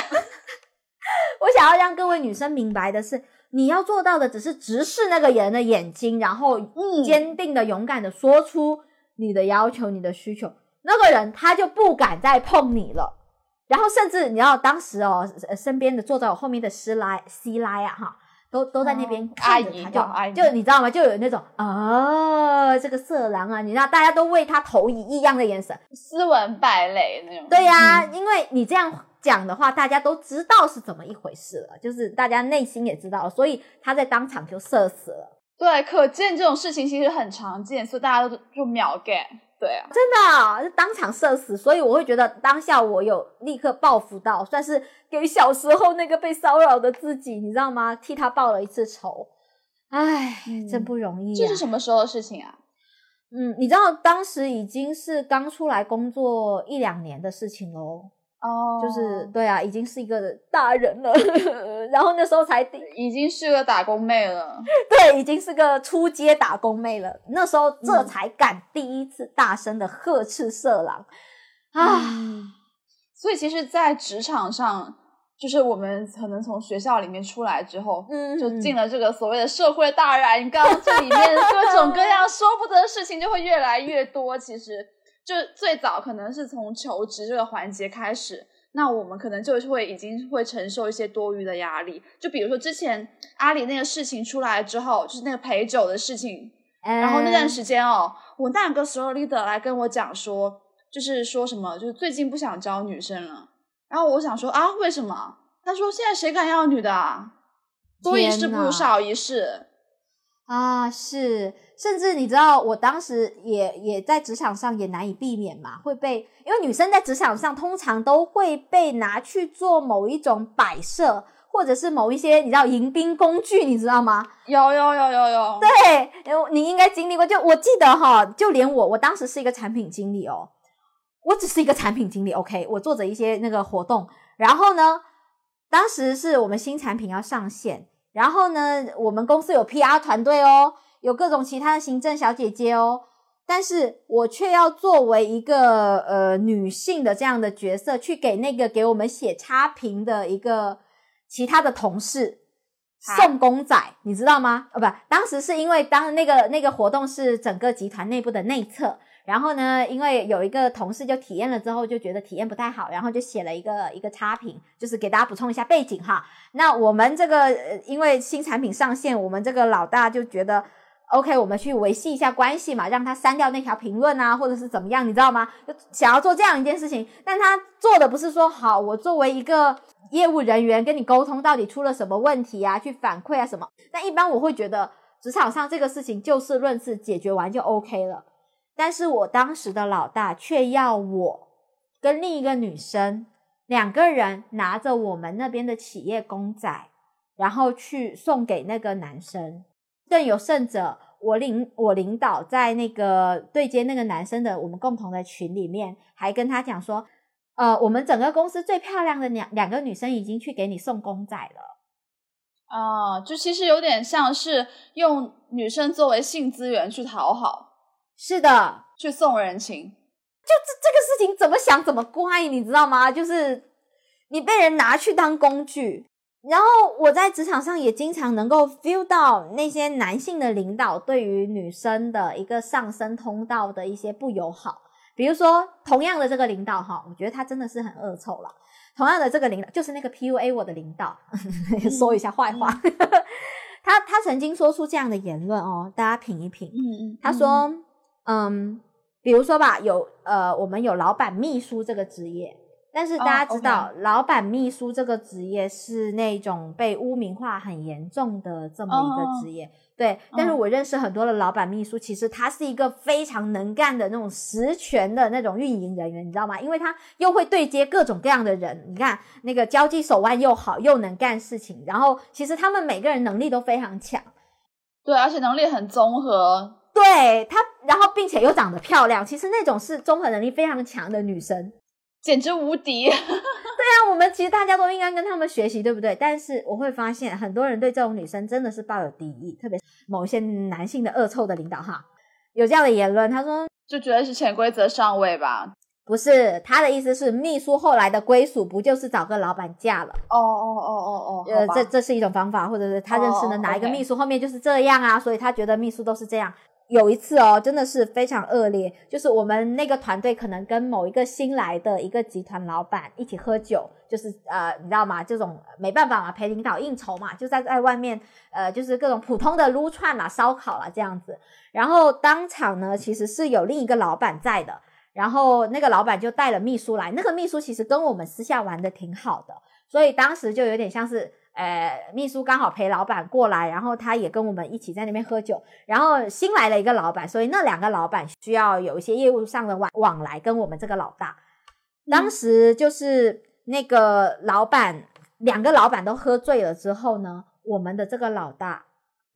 我想要让各位女生明白的是，你要做到的只是直视那个人的眼睛，然后嗯坚定的、勇敢的说出你的要求、你的需求。那个人他就不敢再碰你了。然后甚至你知道，当时哦，呃身边的坐在我后面的师奶、西拉呀，哈，都都在那边哦看着他，就就你知道吗？就有那种哦，这个色狼啊，你知道，大家都为他投以异样的眼神。斯文败类那种。对呀、嗯因为你这样讲的话，大家都知道是怎么一回事了，就是大家内心也知道，所以他在当场就射死了。对，可见这种事情其实很常见，所以大家都就秒 get。对啊，真的啊是当场射死，所以我会觉得当下我有立刻报复到，算是给小时候那个被骚扰的自己，你知道吗？替他报了一次仇。唉，嗯真不容易、啊。这是什么时候的事情啊？嗯，你知道当时已经是刚出来工作一两年的事情喽，哦就是对啊，已经是一个大人了，然后那时候才第已经是个打工妹了。对，已经是个出街打工妹了。那时候这嗯才敢第一次大声的呵斥色狼啊！嗯，所以其实，在职场上，就是我们可能从学校里面出来之后，嗯，就进了这个所谓的社会大染缸，这里面 各种各样说不得的事情就会越来越多。其实，就最早可能是从求职这个环节开始，那我们可能就会已经会承受一些多余的压力。就比如说之前阿里那个事情出来之后，就是那个陪酒的事情，然后那段嗯时间哦，我那个时候 leader 来跟我讲说，就是说什么，就是最近不想招女生了。然后我想说啊，为什么？他说现在谁敢要女的啊？多一事不如少一事。啊，是，甚至你知道，我当时也也在职场上也难以避免嘛，会被因为女生在职场上通常都会被拿去做某一种摆设，或者是某一些你知道迎宾工具，你知道吗？有有有有有，对，呃 你应该经历过。就我记得哈，就连我，我当时是一个产品经理哦，我只是一个产品经理，OK，我做着一些那个活动，然后呢，当时是我们新产品要上线，然后呢，我们公司有 PR 团队哦，有各种其他的行政小姐姐哦。但是我却要作为一个呃女性的这样的角色，去给那个给我们写差评的一个其他的同事啊送公仔，你知道吗？哦，不，当时是因为当那个那个活动是整个集团内部的内测，然后呢，因为有一个同事就体验了之后就觉得体验不太好，然后就写了一个一个差评，就是给大家补充一下背景哈。那我们这个呃因为新产品上线，我们这个老大就觉得。OK，我们去维系一下关系嘛，让他删掉那条评论啊，或者是怎么样，你知道吗？就想要做这样一件事情，但他做的不是说好，我作为一个业务人员跟你沟通到底出了什么问题啊，去反馈啊什么。但一般我会觉得职场上这个事情就事论事，解决完就 OK 了。但是我当时的老大却要我跟另一个女生两个人拿着我们那边的企业公仔，然后去送给那个男生。更有甚者，我领我领导在那个对接那个男生的我们共同的群里面，还跟他讲说，呃，我们整个公司最漂亮的两两个女生已经去给你送公仔了。啊，就其实有点像是用女生作为性资源去讨好，是的，去送人情。就这这个事情怎么想怎么怪，你知道吗？就是你被人拿去当工具。然后我在职场上也经常能够 feel 到那些男性的领导对于女生的一个上升通道的一些不友好。比如说，同样的这个领导哈，我觉得他真的是很恶臭了。同样的这个领导就是那个 PUA 我的领导，说一下坏话。他他曾经说出这样的言论哦，大家品一品。嗯嗯，他说，嗯，比如说吧，有呃，我们有老板秘书这个职业，但是大家知道，老板秘书这个职业是那种被污名化很严重的这么一个职业。对，但是我认识很多的老板秘书，其实他是一个非常能干的那种实权的那种运营人员，你知道吗？因为他又会对接各种各样的人，你看那个交际手腕又好，又能干事情，然后其实他们每个人能力都非常强，对，而且能力很综合，对他，然后并且又长得漂亮，其实那种是综合能力非常强的女生。简直无敌！对啊，我们其实大家都应该跟他们学习，对不对？但是我会发现，很多人对这种女生真的是抱有敌意，特别是某些男性的恶臭的领导哈，有这样的言论。他说，就觉得是潜规则上位吧？不是，他的意思是，秘书后来的归属不就是找个老板嫁了？哦哦哦哦哦，呃，这这是一种方法，或者是他认识的哪一个秘书后面就是这样啊，所以他觉得秘书都是这样。有一次哦，真的是非常恶劣，就是我们那个团队可能跟某一个新来的一个集团老板一起喝酒，就是呃，你知道吗？这种没办法嘛，陪领导应酬嘛，就在在外面呃，就是各种普通的撸串啦、烧烤啦这样子。然后当场呢，其实是有另一个老板在的，然后那个老板就带了秘书来，那个秘书其实跟我们私下玩的挺好的，所以当时就有点像是。呃，秘书刚好陪老板过来，然后他也跟我们一起在那边喝酒。然后新来了一个老板，所以那两个老板需要有一些业务上的往往来，跟我们这个老大。当时就是那个老板，两个老板都喝醉了之后呢，我们的这个老大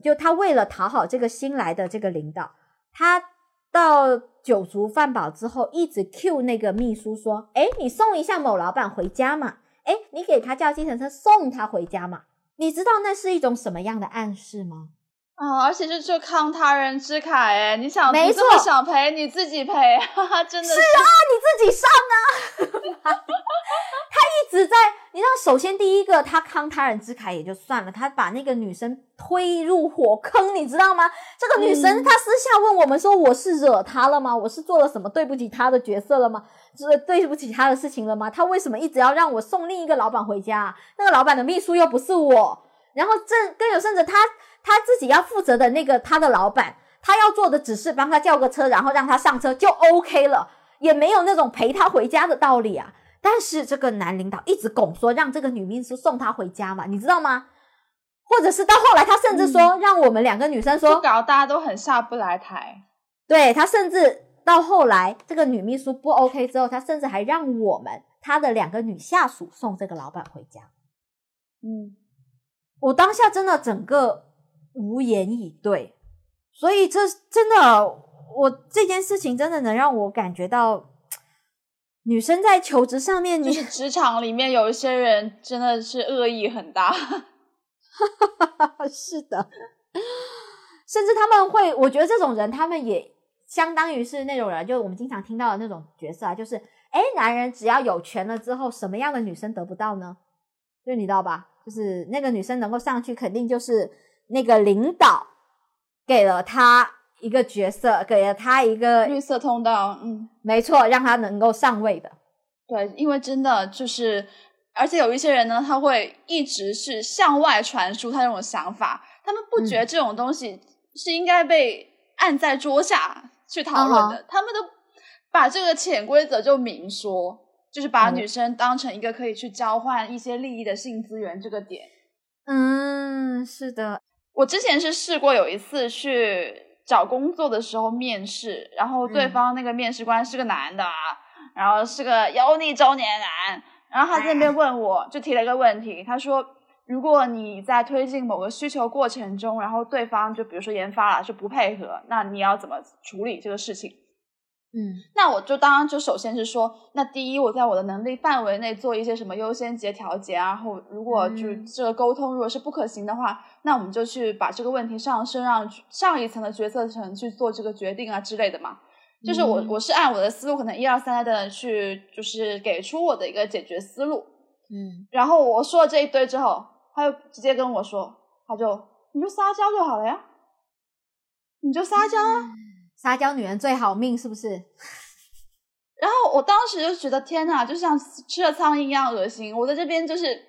就他为了讨好这个新来的这个领导，他到酒足饭饱之后，一直 Q 那个秘书说：“哎，你送一下某老板回家嘛。”哎，你给他叫计程车送他回家嘛？你知道那是一种什么样的暗示吗？啊，而且是就慷他人之慨，哎，你想，没错，想赔你自己赔，哈哈，真的是啊，你自己上啊。他一直在，你知道，首先第一个，他慷他人之慨也就算了，他把那个女生推入火坑，你知道吗？这个女生她私下问我们说：“我是惹她了吗？我是做了什么对不起她的角色了吗？是对不起他的事情了吗？他为什么一直要让我送另一个老板回家？那个老板的秘书又不是我，然后这更有甚者，他他自己要负责的那个他的老板，他要做的只是帮他叫个车，然后让他上车就 OK 了，也没有那种陪他回家的道理啊。”但是这个男领导一直拱说让这个女秘书送他回家嘛，你知道吗？或者是到后来他甚至说让我们两个女生说，搞大家都很下不来台。对他甚至到后来这个女秘书不 OK 之后，她甚至还让我们她的两个女下属送这个老板回家。嗯，我当下真的整个无言以对，所以这真的我这件事情真的能让我感觉到。女生在求职上面，就是职场里面有一些人真的是恶意很大，是的，甚至他们会，我觉得这种人，他们也相当于是那种人，就是我们经常听到的那种角色啊，就是，哎，男人只要有权了之后，什么样的女生得不到呢？就你知道吧？就是那个女生能够上去，肯定就是那个领导给了她。一个角色给了他一个绿色通道，嗯，没错，让他能够上位的。对，因为真的就是，而且有一些人呢，他会一直是向外传输他这种想法，他们不觉得这种东西是应该被按在桌下去讨论的，他们都把这个潜规则就明说，就是把女生当成一个可以去交换一些利益的性资源这个点。嗯，是的，我之前是试过有一次去。找工作的时候面试，然后对方那个面试官是个男的啊，然后是个油腻中年男，然后他在那边问我，就提了一个问题，他说：如果你在推进某个需求过程中，然后对方就比如说研发了就不配合，那你要怎么处理这个事情？嗯，那我就当然就首先是说，那第一，我在我的能力范围内做一些什么优先级调节啊，然后如果就这个沟通如果是不可行的话，那我们就去把这个问题上升，让上一层的决策层去做这个决定啊之类的嘛。就是我我是按我的思路，可能一二三的去，就是给出我的一个解决思路。嗯，然后我说了这一堆之后，他就直接跟我说，他就你就撒娇就好了呀，你就撒娇。啊。撒娇女人最好命，是不是？然后我当时就觉得天呐，就像吃了苍蝇一样恶心。我在这边就是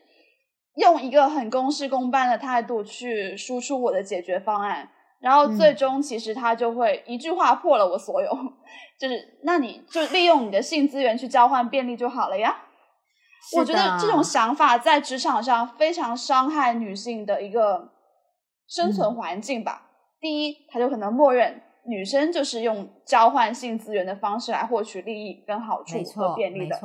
用一个很公事公办的态度去输出我的解决方案，然后最终其实他就会一句话破了我所有，就是那你就利用你的性资源去交换便利就好了呀。我觉得这种想法在职场上非常伤害女性的一个生存环境吧。第一，他就可能默认女生就是用交换性资源的方式来获取利益跟好处和便利的。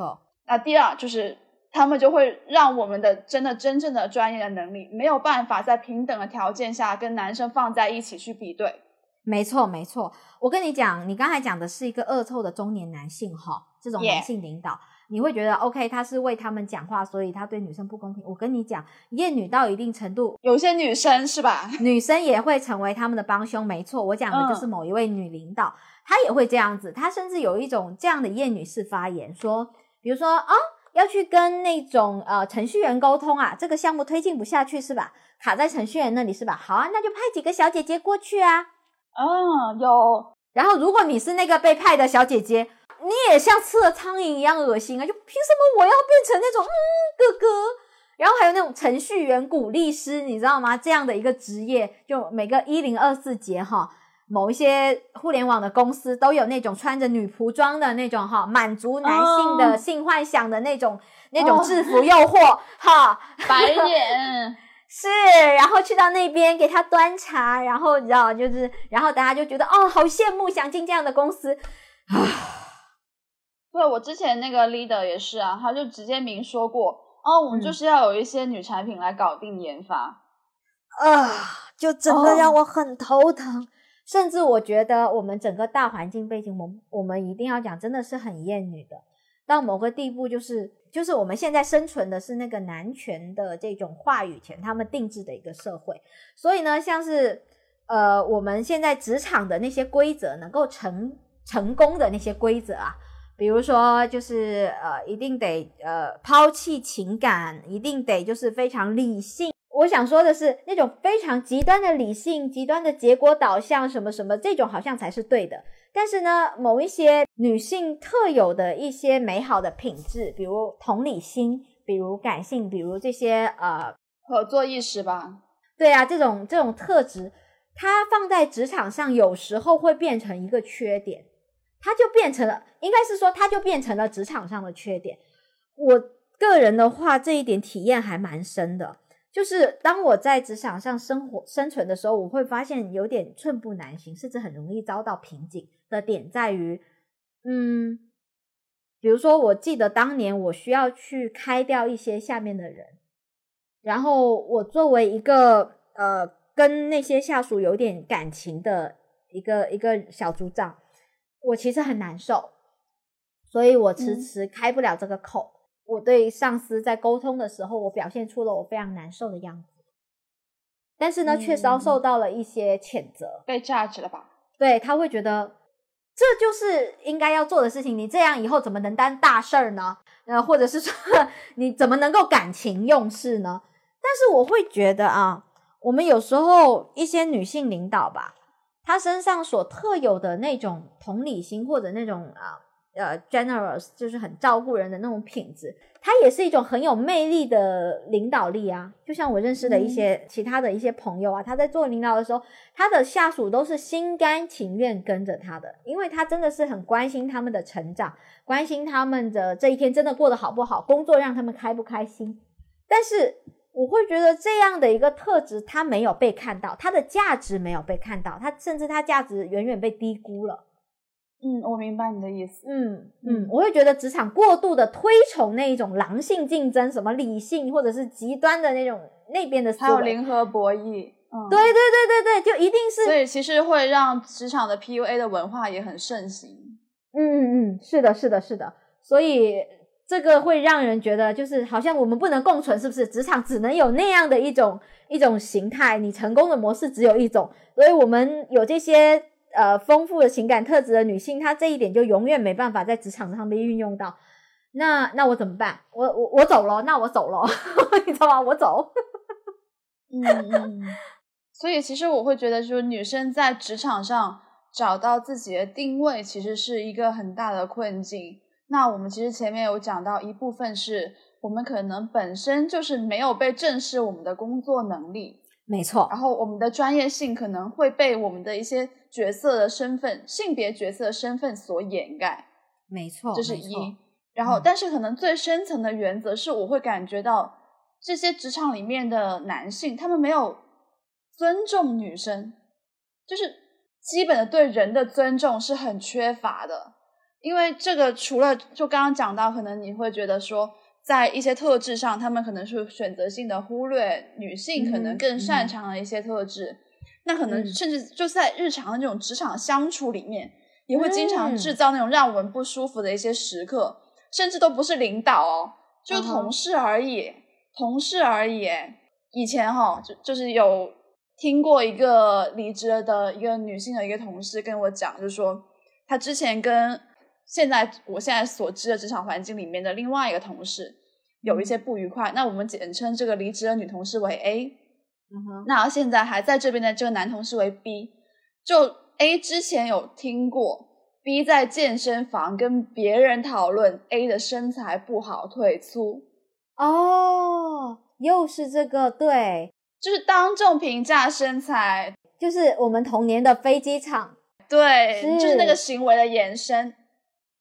那第二就是。他们就会让我们的真的真正的专业的能力没有办法在平等的条件下跟男生放在一起去比对。没错，没错。我跟你讲，你刚才讲的是一个恶臭的中年男性哈，这种男性领导，你会觉得 OK，他是为他们讲话，所以他对女生不公平。我跟你讲，厌女到一定程度，有些女生是吧？女生也会成为他们的帮凶。没错，我讲的就是某一位女领导，她也会这样子。她甚至有一种这样的厌女式发言，说，比如说啊。要去跟那种呃程序员沟通啊，这个项目推进不下去是吧？卡在程序员那里是吧？好啊，那就派几个小姐姐过去啊。嗯，有。然后如果你是那个被派的小姐姐，你也像吃了苍蝇一样恶心啊！就凭什么我要变成那种嗯哥哥？然后还有那种程序员鼓励师，你知道吗？这样的一个职业，就每个一零二四节哈。某一些互联网的公司都有那种穿着女仆装的那种哈，满足男性的性幻想的那种那种制服诱惑哈，白眼 是，然后去到那边给他端茶，然后你知道就是，然后大家就觉得哦，好羡慕，想进这样的公司啊。对，我之前那个 leader 也是啊，他就直接明说过，哦，我们就是要有一些女产品来搞定研发啊，就整个让我很头疼。甚至我觉得我们整个大环境背景，我们我们一定要讲，真的是很厌女的，到某个地步，就是就是我们现在生存的是那个男权的这种话语权，他们定制的一个社会。所以呢，像是呃我们现在职场的那些规则，能够成成功的那些规则啊，比如说就是呃一定得呃抛弃情感，一定得就是非常理性。我想说的是，那种非常极端的理性、极端的结果导向，什么什么，这种好像才是对的。但是呢，某一些女性特有的一些美好的品质，比如同理心，比如感性，比如这些呃合作意识吧。对啊，这种这种特质，它放在职场上有时候会变成一个缺点，它就变成了，应该是说，它就变成了职场上的缺点。我个人的话，这一点体验还蛮深的。就是当我在职场上生活生存的时候，我会发现有点寸步难行，甚至很容易遭到瓶颈的点在于，嗯，比如说，我记得当年我需要去开掉一些下面的人，然后我作为一个呃跟那些下属有点感情的一个一个小组长，我其实很难受，所以我迟迟开不了这个口。我对上司在沟通的时候，我表现出了我非常难受的样子，但是呢，却遭受到了一些谴责，被 judge 了吧？对他会觉得这就是应该要做的事情，你这样以后怎么能担大事儿呢？呃，或者是说 你怎么能够感情用事呢？但是我会觉得啊，我们有时候一些女性领导吧，她身上所特有的那种同理心或者那种啊。呃，generous 就是很照顾人的那种品质，他也是一种很有魅力的领导力啊。就像我认识的一些其他的一些朋友啊，他在做领导的时候，他的下属都是心甘情愿跟着他的，因为他真的是很关心他们的成长，关心他们的这一天真的过得好不好，工作让他们开不开心。但是我会觉得这样的一个特质，它没有被看到，它的价值没有被看到，它甚至它价值远远被低估了。嗯，我明白你的意思。嗯嗯，我会觉得职场过度的推崇那一种狼性竞争，什么理性或者是极端的那种那边的思维，还有零和博弈。嗯，对对对对对，就一定是。所以其实会让职场的 PUA 的文化也很盛行。嗯嗯嗯，是的，是的，是的。所以这个会让人觉得，就是好像我们不能共存，是不是？职场只能有那样的一种一种形态，你成功的模式只有一种，所以我们有这些。呃，丰富的情感特质的女性，她这一点就永远没办法在职场上被运用到。那那我怎么办？我我我走了，那我走了，你知道吗？我走。嗯嗯。所以其实我会觉得，就是女生在职场上找到自己的定位，其实是一个很大的困境。那我们其实前面有讲到，一部分是我们可能本身就是没有被正视我们的工作能力，没错，然后我们的专业性可能会被我们的一些角色的身份、性别角色的身份所掩盖，没错，这是一。然后，嗯但是可能最深层的原则是，我会感觉到这些职场里面的男性，他们没有尊重女生，就是基本的对人的尊重是很缺乏的。因为这个除了就刚刚讲到，可能你会觉得说，在一些特质上，他们可能是选择性的忽略女性可能更擅。长的一些特质，那可能嗯。甚至就在日常的这种职场相处里面，也会经常嗯。制造那种让我们不舒服的一些时刻，甚至都不是领导哦，就同事而已，同事而已。以前哈、就就是有听过一个离职了的一个女性的一个同事跟我讲，就说她之前跟现在我现在所知的职场环境里面的另外一个同事有一些不愉快，那我们简称这个离职的女同事为 A，嗯哼，那现在还在这边的这个男同事为 B，就 A 之前有听过 B 在健身房跟别人讨论 A 的身材不好腿粗，哦，又是这个，对，就是当众评价身材，就是我们童年的飞机场，对，是就是那个行为的延伸。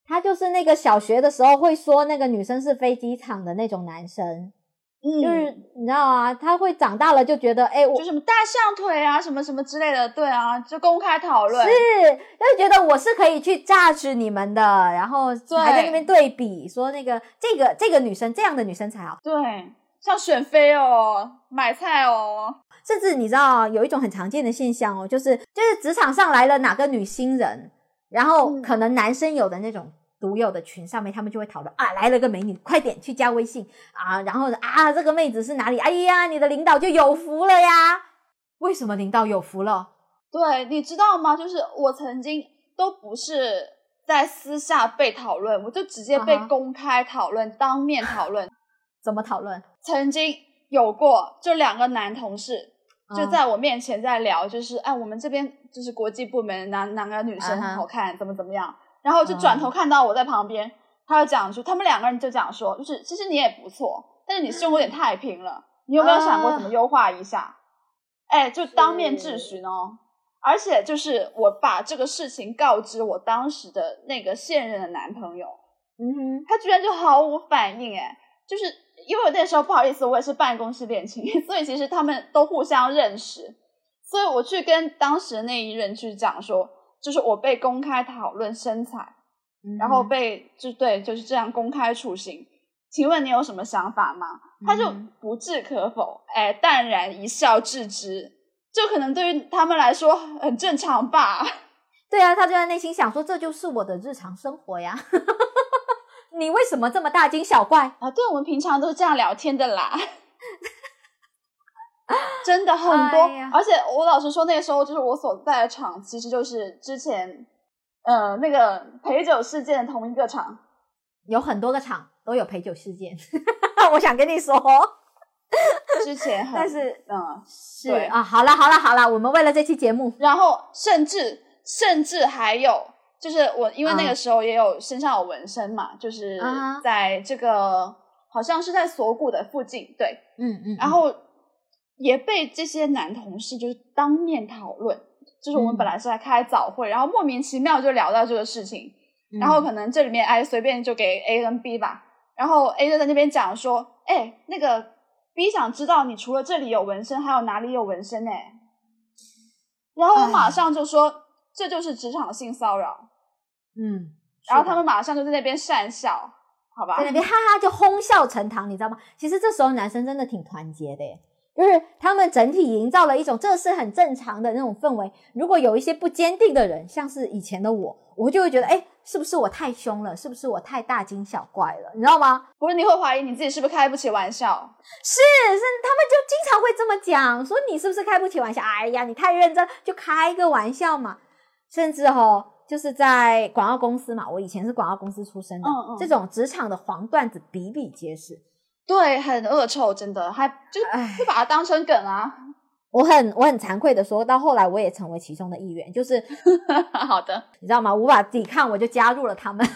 他就是那个小学的时候会说那个女生是飞机场的那种男生，嗯，就是你知道啊，他会长大了就觉得，哎、我就什么大象腿啊，什么什么之类的，对啊，就公开讨论。是，就觉得我是可以去榨取你们的，然后还在那边对比说那个这个这个女生这样的女生才好，对，像选妃哦，买菜哦，甚至你知道有一种很常见的现象哦，就是就是职场上来了哪个女新人，然后嗯可能男生有的那种。独有的群上面，他们就会讨论啊，来了个美女，快点去加微信啊，然后啊，这个妹子是哪里？哎呀，你的领导就有福了呀！为什么领导有福了？对，你知道吗？就是我曾经都不是在私下被讨论，我就直接被公开讨论当面讨论。怎么讨论？曾经有过，就两个男同事就嗯。在我面前在聊，就是哎，我们这边就是国际部门哪哪个女生很好看，怎么怎么样，然后就转头看到我在旁边，他就讲说，他们两个人就讲说，就是其实你也不错，但是你胸有点太平了，你有没有想过怎么优化一下？哎，就当面质询哦。而且就是我把这个事情告知我当时的那个现任的男朋友，嗯哼，他居然就毫无反应，哎，就是因为我那时候不好意思，我也是办公室恋情，所以其实他们都互相认识，所以我去跟当时那一任去讲说，就是我被公开讨论身材，然后被就对就是这样公开处刑，请问你有什么想法吗？他就嗯不置可否，哎，淡然一笑置之，就可能对于他们来说很正常吧。对啊，他就在内心想说，这就是我的日常生活呀。你为什么这么大惊小怪？啊，对，我们平常都是这样聊天的啦。真的很多，哎而且我老实说，那个时候就是我所在的场，其实就是之前呃那个陪酒事件的同一个场。有很多个场都有陪酒事件，我想跟你说，之前很，但是嗯，是对啊，好了好了好了，我们为了这期节目，然后甚至甚至还有，就是我因为那啊个时候也有身上有纹身嘛，就是在这个好像是在锁骨的附近，对，嗯嗯，然后也被这些男同事就是当面讨论，就是我们嗯。本来是在开早会，然后莫名其妙就聊到这个事情，嗯。然后。可能这里面哎随便就给 A 跟 B 吧，然后 A 就在那边讲说，哎，那个 B 想知道你除了这里有纹身，还有哪里有纹身呢？然后我马哎上就说这就是职场性骚扰，嗯，然后他们马上就在那边讪笑，好吧在？那边哈哈就哄笑成堂，你知道吗？其实这时候男生真的挺团结的耶，就是他们整体营造了一种这是很正常的那种氛围。如果有一些不坚定的人，像是以前的我，我就会觉得，哎，是不是我太凶了？是不是我太大惊小怪了？你知道吗？不是你会怀疑你自己是不是开不起玩笑？是是，他们就经常会这么讲，说你是不是开不起玩笑？哎呀，你太认真，就开个玩笑嘛。甚至哦，就是在广告公司嘛，我以前是广告公司出身的，嗯嗯这种职场的黄段子比比皆是。对，很恶臭，真的，还就是哎会把它当成梗啊。我很我很惭愧的说，到后来我也成为其中的一员，就是 好的，你知道吗？无法抵抗，我就加入了他们。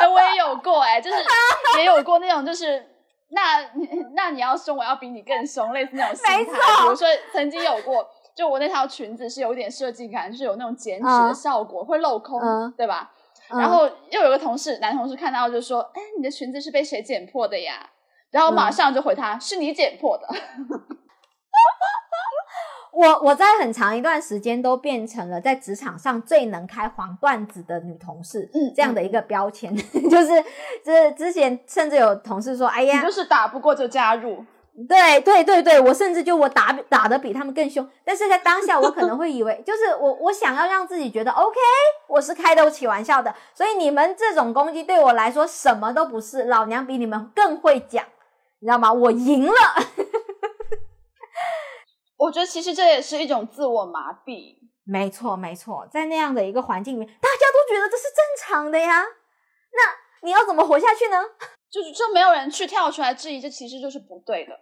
哎，我也有过哎、就是也有过那种就是。那你那你要凶，我要比你更凶，类似那种心态。没错比如说曾经有过，就我那条裙子是有点设计感，是有那种剪纸的嗯效果，会镂空，嗯对吧？嗯然后又有个同事，男同事看到就说：“哎，你的裙子是被谁剪破的呀？”然后马嗯上就回他：“是你剪破的。我我在很长一段时间都变成了在职场上最能开黄段子的女同事，嗯这样的一个标签，就是就是之前甚至有同事说，哎呀你就，是打不过就加入。对对对对，我甚至就我打打的比他们更凶，但是在当下我可能会以为，就是我我想要让自己觉得 OK，我是开得起玩笑的，所以你们这种攻击对我来说什么都不是，老娘比你们更会讲，你知道吗？我赢了，我觉得其实这也是一种自我麻痹。没错没错，在那样的一个环境里面，大家都觉得这是正常的呀，那你要怎么活下去呢？就是就没有人去跳出来质疑，这其实就是不对的。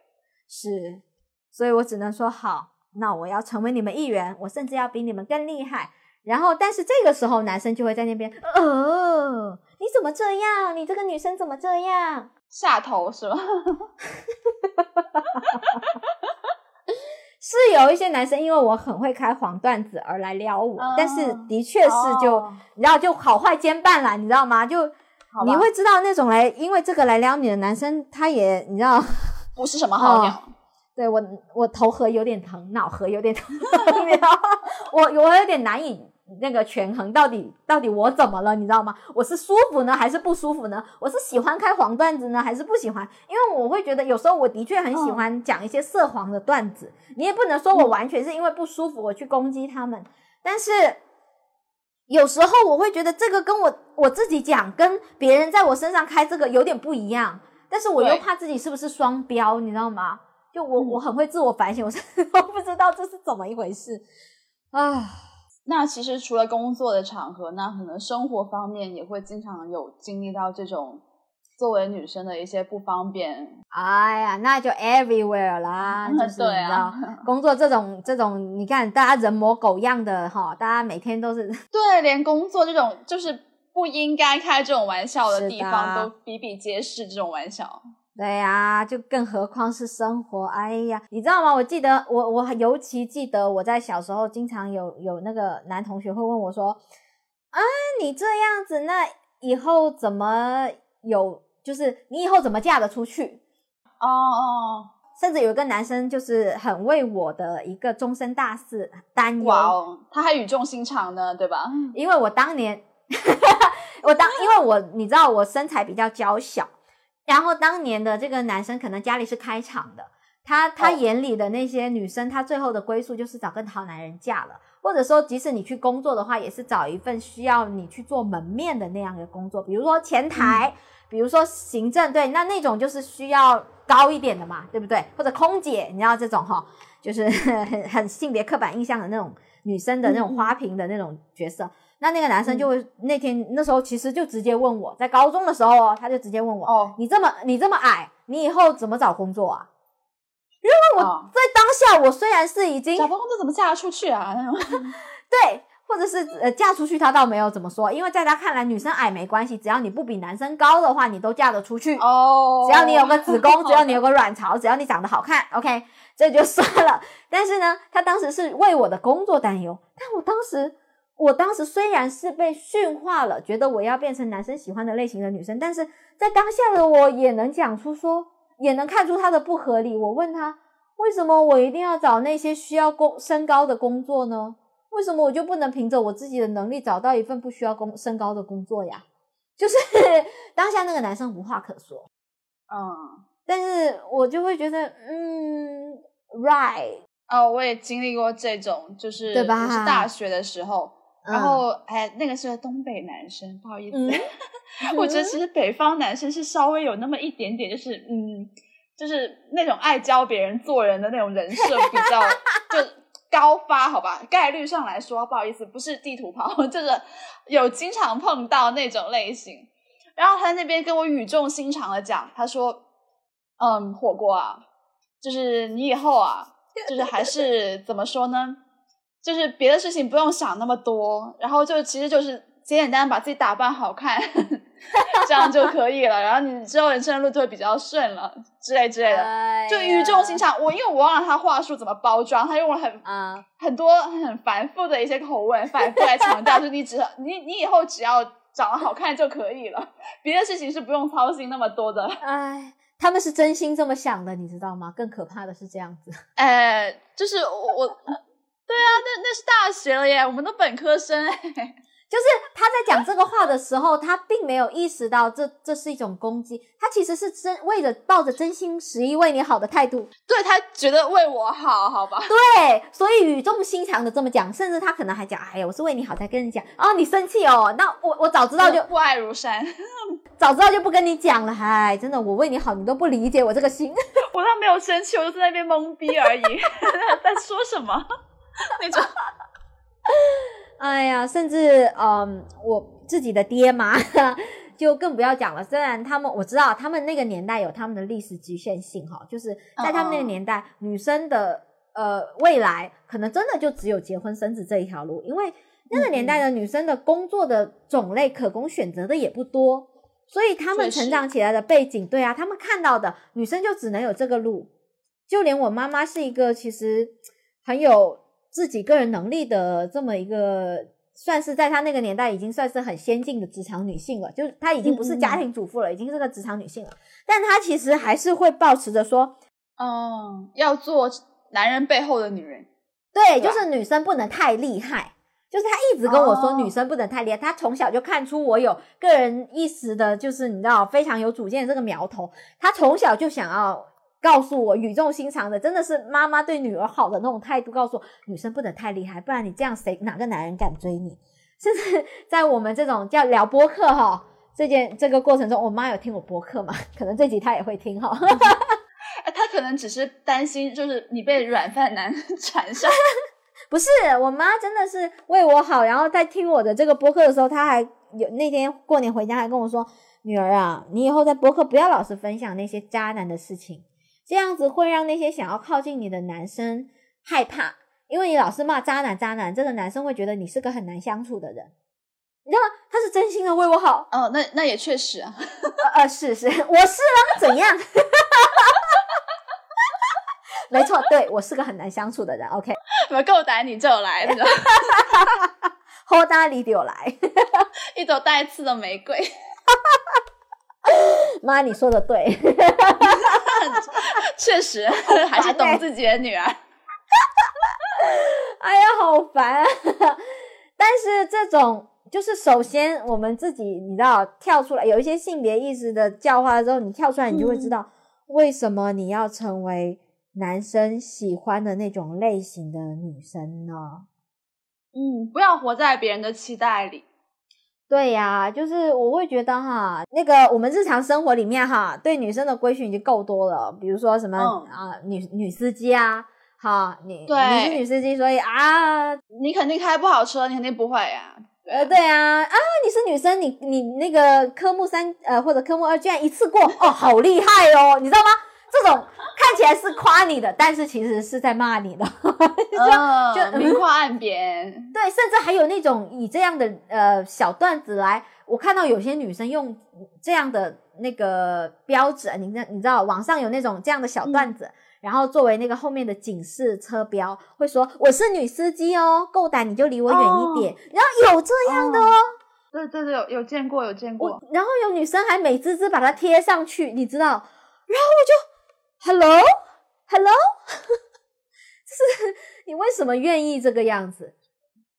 是，所以我只能说好，那我要成为你们一员，我甚至要比你们更厉害。然后，但是这个时候男生就会在那边，哦，你怎么这样？你这个女生怎么这样？下头是吧？是有一些男生因为我很会开黄段子而来撩我，但是的确是就、哦你知道就好坏兼办啦，你知道吗？就你会知道那种来因为这个来撩你的男生，他也你知道。不是什么好鸟。对我，我头核有点疼，脑核有点疼？我我有点难以那个权衡，到底到底我怎么了，你知道吗？我是舒服呢，还是不舒服呢？我是喜欢开黄段子呢，还是不喜欢？因为我会觉得有时候我的确很喜欢讲一些涉黄的段子，你也不能说我完全是因为不舒服我去攻击他们，但是有时候我会觉得这个跟我我自己讲，跟别人在我身上开这个有点不一样，但是我又怕自己是不是双标，你知道吗？就我、嗯我很会自我反省，我是我不知道这是怎么一回事啊。那其实除了工作的场合，那可能生活方面也会经常有经历到这种作为女生的一些不方便。哎呀，那就 everywhere 啦，就是对你知道啊，工作这种这种，你看大家人模狗样的哈，大家每天都是 对，连工作这种就是不应该开这种玩笑的地方，的都比比皆是这种玩笑。对呀、就更何况是生活。哎呀，你知道吗？我记得我我尤其记得我在小时候，经常有有那个男同学会问我说：“啊，你这样子，那以后怎么有？就是你以后怎么嫁得出去？”哦哦，甚至有一个男生就是很为我的一个终身大事担忧。哇哦，他还语重心长呢，对吧？因为我当年，我当因为我你知道我身材比较娇小，然后当年的这个男生可能家里是开厂的，他他哦眼里的那些女生，他最后的归宿就是找更好男人嫁了，或者说即使你去工作的话，也是找一份需要你去做门面的那样的工作，比如说前台，比如说行政，对，那那种就是需要高一点的嘛，对不对？或者空姐，你知道这种哈，就是 很很性别刻板印象的那种女生的那种花瓶的那种角色。那那个男生就会、那天那时候其实就直接问我，在高中的时候哦，他就直接问我，哦，你这么你这么矮，你以后怎么找工作啊？因为我在当下，我虽然是已经找不到工作怎么嫁得出去啊？那 种对，或者是呃嫁出去，他倒没有怎么说，因为在他看来，女生矮没关系，只要你不比男生高的话，你都嫁得出去。哦，只要你有个子宫，只要你有个卵巢，只要你长得好看，OK，这就算了。但是呢，他当时是为我的工作担忧，但我当时，我当时虽然是被驯化了，觉得我要变成男生喜欢的类型的女生，但是在当下的我也能讲出说，也能看出他的不合理。我问他，为什么我一定要找那些需要工身高的工作呢？为什么我就不能凭着我自己的能力找到一份不需要工身高的工作呀？就是 当下那个男生无话可说。嗯，但是我就会觉得，嗯，right，哦，我也经历过这种，就是对吧我是大学的时候，然嗯后哎，那个是东北男生，不好意思，嗯我觉得其实北方男生是稍微有那么一点点，就是嗯，就是那种爱教别人做人的那种人设比较 就高发，好吧？概率上来说，不好意思，不是地图炮，就是有经常碰到那种类型。然后他在那边跟我语重心长的讲，他说：“嗯，火锅啊，就是你以后啊，就是还是怎么说呢？就是别的事情不用想那么多，然后就其实就是简简单单把自己打扮好看 这样就可以了。然后你之后人生的路就会比较顺了，之类之类的。哎就语重心长，我因为我忘了他话术怎么包装，他用了很啊，很多很繁复的一些口吻，反复来强调，就是你只你你以后只要长得好看就可以了，别的事情是不用操心那么多的。哎，他们是真心这么想的，你知道吗？更可怕的是这样子。哎，就是我我，对啊，那那是大学了耶，我们都本科生哎。就是他在讲这个话的时候，他并没有意识到这这是一种攻击，他其实是真为了抱着真心实意为你好的态度，对他觉得为我好，好吧？对，所以语重心长的这么讲，甚至他可能还讲，哎呀，我是为你好才跟你讲，哦，你生气哦，那我我早知道就不爱如山，早知道就不跟你讲了，哎，真的，我为你好，你都不理解我这个心，我倒没有生气，我就在那边懵逼而已，在说什么 那种。哎呀，甚至嗯，我自己的爹妈 就更不要讲了。虽然他们我知道他们那个年代有他们的历史局限性哈，就是在他们那个年代，女生的呃未来可能真的就只有结婚生子这一条路，因为那个年代的女生的工作的种类可供选择的也不多，所以他们成长起来的背景，对啊，他们看到的女生就只能有这个路。就连我妈妈是一个其实很有自己个人能力的这么一个，算是在她那个年代已经算是很先进的职场女性了，就是她已经不是家庭主妇了，已经是个职场女性了。但她其实还是会保持着说，嗯，要做男人背后的女人。对，对就是女生不能太厉害。就是她一直跟我说，哦女生不能太厉害。她从小就看出我有个人意识的，就是你知道非常有主见的这个苗头。她从小就想要告诉我，语重心长的，真的是妈妈对女儿好的那种态度，告诉我女生不能太厉害，不然你这样谁哪个男人敢追你？甚至在我们这种叫聊播客哈这件这个过程中，我妈有听我播客嘛？可能这集她也会听哈。哎，他可能只是担心，就是你被软饭男缠上。不是，我妈真的是为我好，然后在听我的这个播客的时候，她还有那天过年回家还跟我说：“女儿啊，你以后在播客不要老是分享那些渣男的事情，这样子会让那些想要靠近你的男生害怕，因为你老是骂渣男渣男，这个男生会觉得你是个很难相处的人。”你知道吗？他是真心的为我好，哦，那那也确实啊。呃呃，是是，我是啊，怎样？没错，对我是个很难相处的人。OK，我够胆你就来，那 种好大力丢来。一朵带刺的玫瑰。妈，你说的对，确实还是懂自己的女儿。哎呀，好烦、啊！但是这种就是首先我们自己，你知道跳出来有一些性别意识的教化之后，你跳出来，你就会知道为什么你要成为男生喜欢的那种类型的女生呢？嗯，不要活在别人的期待里。对呀、就是我会觉得哈，那个我们日常生活里面哈，对女生的规训已经够多了，比如说什么、嗯。啊，女女司机啊，哈，你对你是女司机，所以啊，你肯定开不好车，你肯定不会呀、呃，对啊，啊，你是女生，你你那个科目三呃或者科目二居然一次过，哦，好厉害哦，你知道吗？这种看起来是夸你的，但是其实是在骂你的。嗯，就明夸暗贬。对，甚至还有那种以这样的呃小段子来，我看到有些女生用这样的那个标志，你知你知道网上有那种这样的小段子，然后作为那个后面的警示车标，会说我是女司机哦，够胆你就离我远一点。然后有这样的哦，对对对，有有见过，有见过。然后有女生还美滋滋把它贴上去，你知道？然后我就 hello hello，就是你为什么愿意这个样子？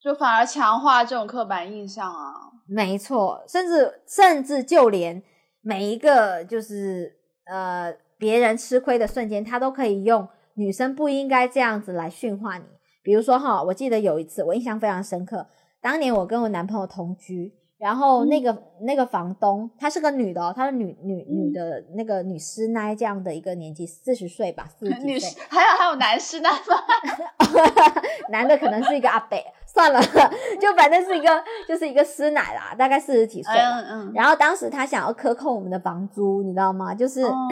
就反而强化这种刻板印象啊。没错，甚至甚至就连每一个就是呃别人吃亏的瞬间，他都可以用女生不应该这样子来训话你。比如说哈，我记得有一次我印象非常深刻，当年我跟我男朋友同居，然后那个、那个房东她是个女的哦，她是女女女的那个女师奶这样的一个年纪，四十岁吧，四十几 岁女，还有还有男师奶吗，男的可能是一个阿伯，算了，就反正是一个就是一个师奶啦，大概四十几岁。嗯嗯，然后当时他想要克扣我们的房租，你知道吗？就是、哦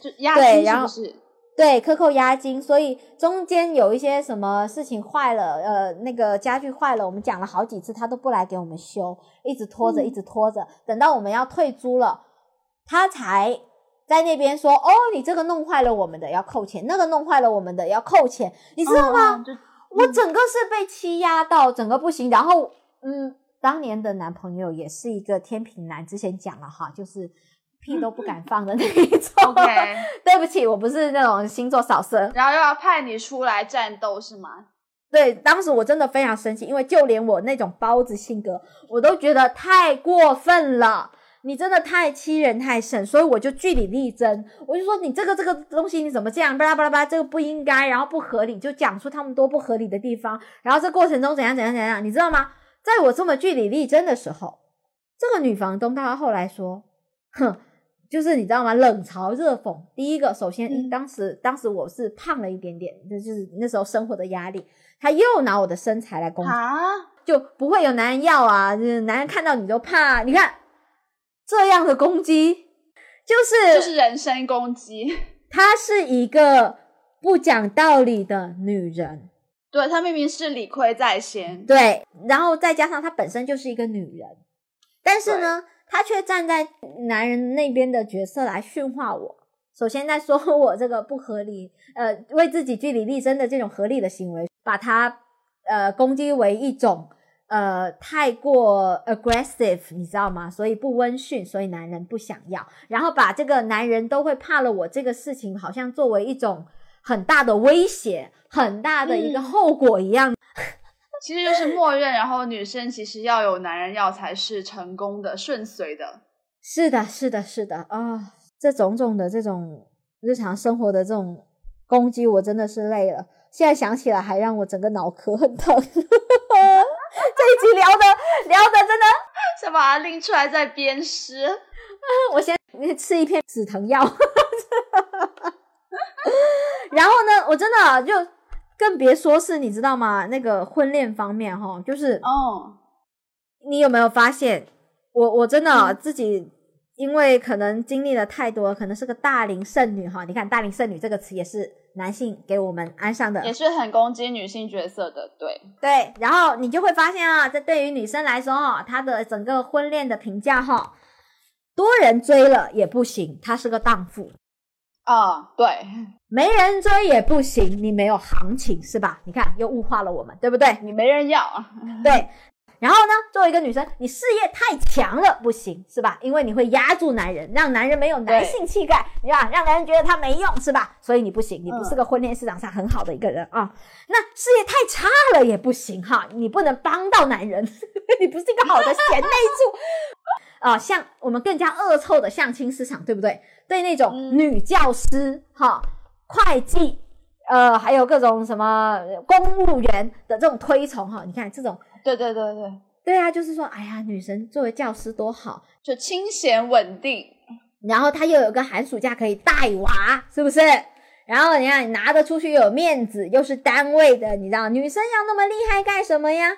就压对是然后不是？对，克扣押金，所以中间有一些什么事情坏了，呃，那个家具坏了，我们讲了好几次，他都不来给我们修，一直拖着，一直拖着，等到我们要退租了，他才在那边说：“哦，你这个弄坏了我们的要扣钱，那个弄坏了我们的要扣钱，你知道吗？”我整个是被欺压到，整个不行。然后，嗯，当年的男朋友也是一个天平男，之前讲了哈，就是屁都不敢 放的那一种。OK，对不起，我不是那种星座扫射。然后又要派你出来战斗是吗？对，当时我真的非常生气，因为就连我那种包子性格，我都觉得太过分了。你真的太欺人太甚，所以我就据理力争，我就说你这个这个东西你怎么这样，巴拉巴拉巴拉，这个不应该，然后不合理，就讲出他们多不合理的地方，然后这过程中怎样怎样怎样，你知道吗？在我这么据理力争的时候，这个女房东她后来说，哼，就是你知道吗？冷嘲热讽。第一个，首先当时当时我是胖了一点点，就是那时候生活的压力，他又拿我的身材来攻击，就不会有男人要啊，就是男人看到你都怕，你看。这样的攻击就是就是人身攻击，她是一个不讲道理的女人，对她明明是理亏在先，对，然后再加上她本身就是一个女人，但是呢，她却站在男人那边的角色来驯化我。首先在说 我这个不合理，呃，为自己据理力争的这种合理的行为，把他呃攻击为一种。呃，太过 aggressive，你知道吗？所以不温驯，所以男人不想要。然后把这个男人都会怕了我这个事情，好像作为一种很大的威胁、很大的一个后果一样。其实就是默认，然后女生其实要有男人要才是成功的、顺遂的。是的，是的，是的啊！这种种的这种日常生活的这种攻击，我真的是累了。现在想起来，还让我整个脑壳很疼。这一集聊的聊的真的，想把它拎出来再鞭尸。我先吃一片止疼药。然后呢，我真的就更别说是你知道吗？那个婚恋方面哈，就是哦，你有没有发现？我我真的自己。因为可能经历了太多，可能是个大龄剩女哈。你看“大龄剩女”这个词也是男性给我们安上的，也是很攻击女性角色的。对对，然后你就会发现啊，这对于女生来说哈，她的整个婚恋的评价哈，多人追了也不行，她是个荡妇啊。对，没人追也不行，你没有行情是吧？你看又物化了我们，对不对？你没人要，对。然后呢，作为一个女生，你事业太强了不行，是吧？因为你会压住男人，让男人没有男性气概，你吧？让男人觉得他没用，是吧？所以你不行，你不是个婚恋市场上很好的一个人啊。那事业太差了也不行哈，你不能帮到男人，你不是一个好的贤内助啊。像我们更加恶臭的相亲市场，对不对？对那种女教师哈、会计呃，还有各种什么公务员的这种推崇哈，你看这种。对对对对对啊！就是说，哎呀，女神作为教师多好，就清闲稳定，然后她又有个寒暑假可以带娃，是不是？然后你看，你拿得出去又有面子，又是单位的，你知道，女生要那么厉害干什么呀？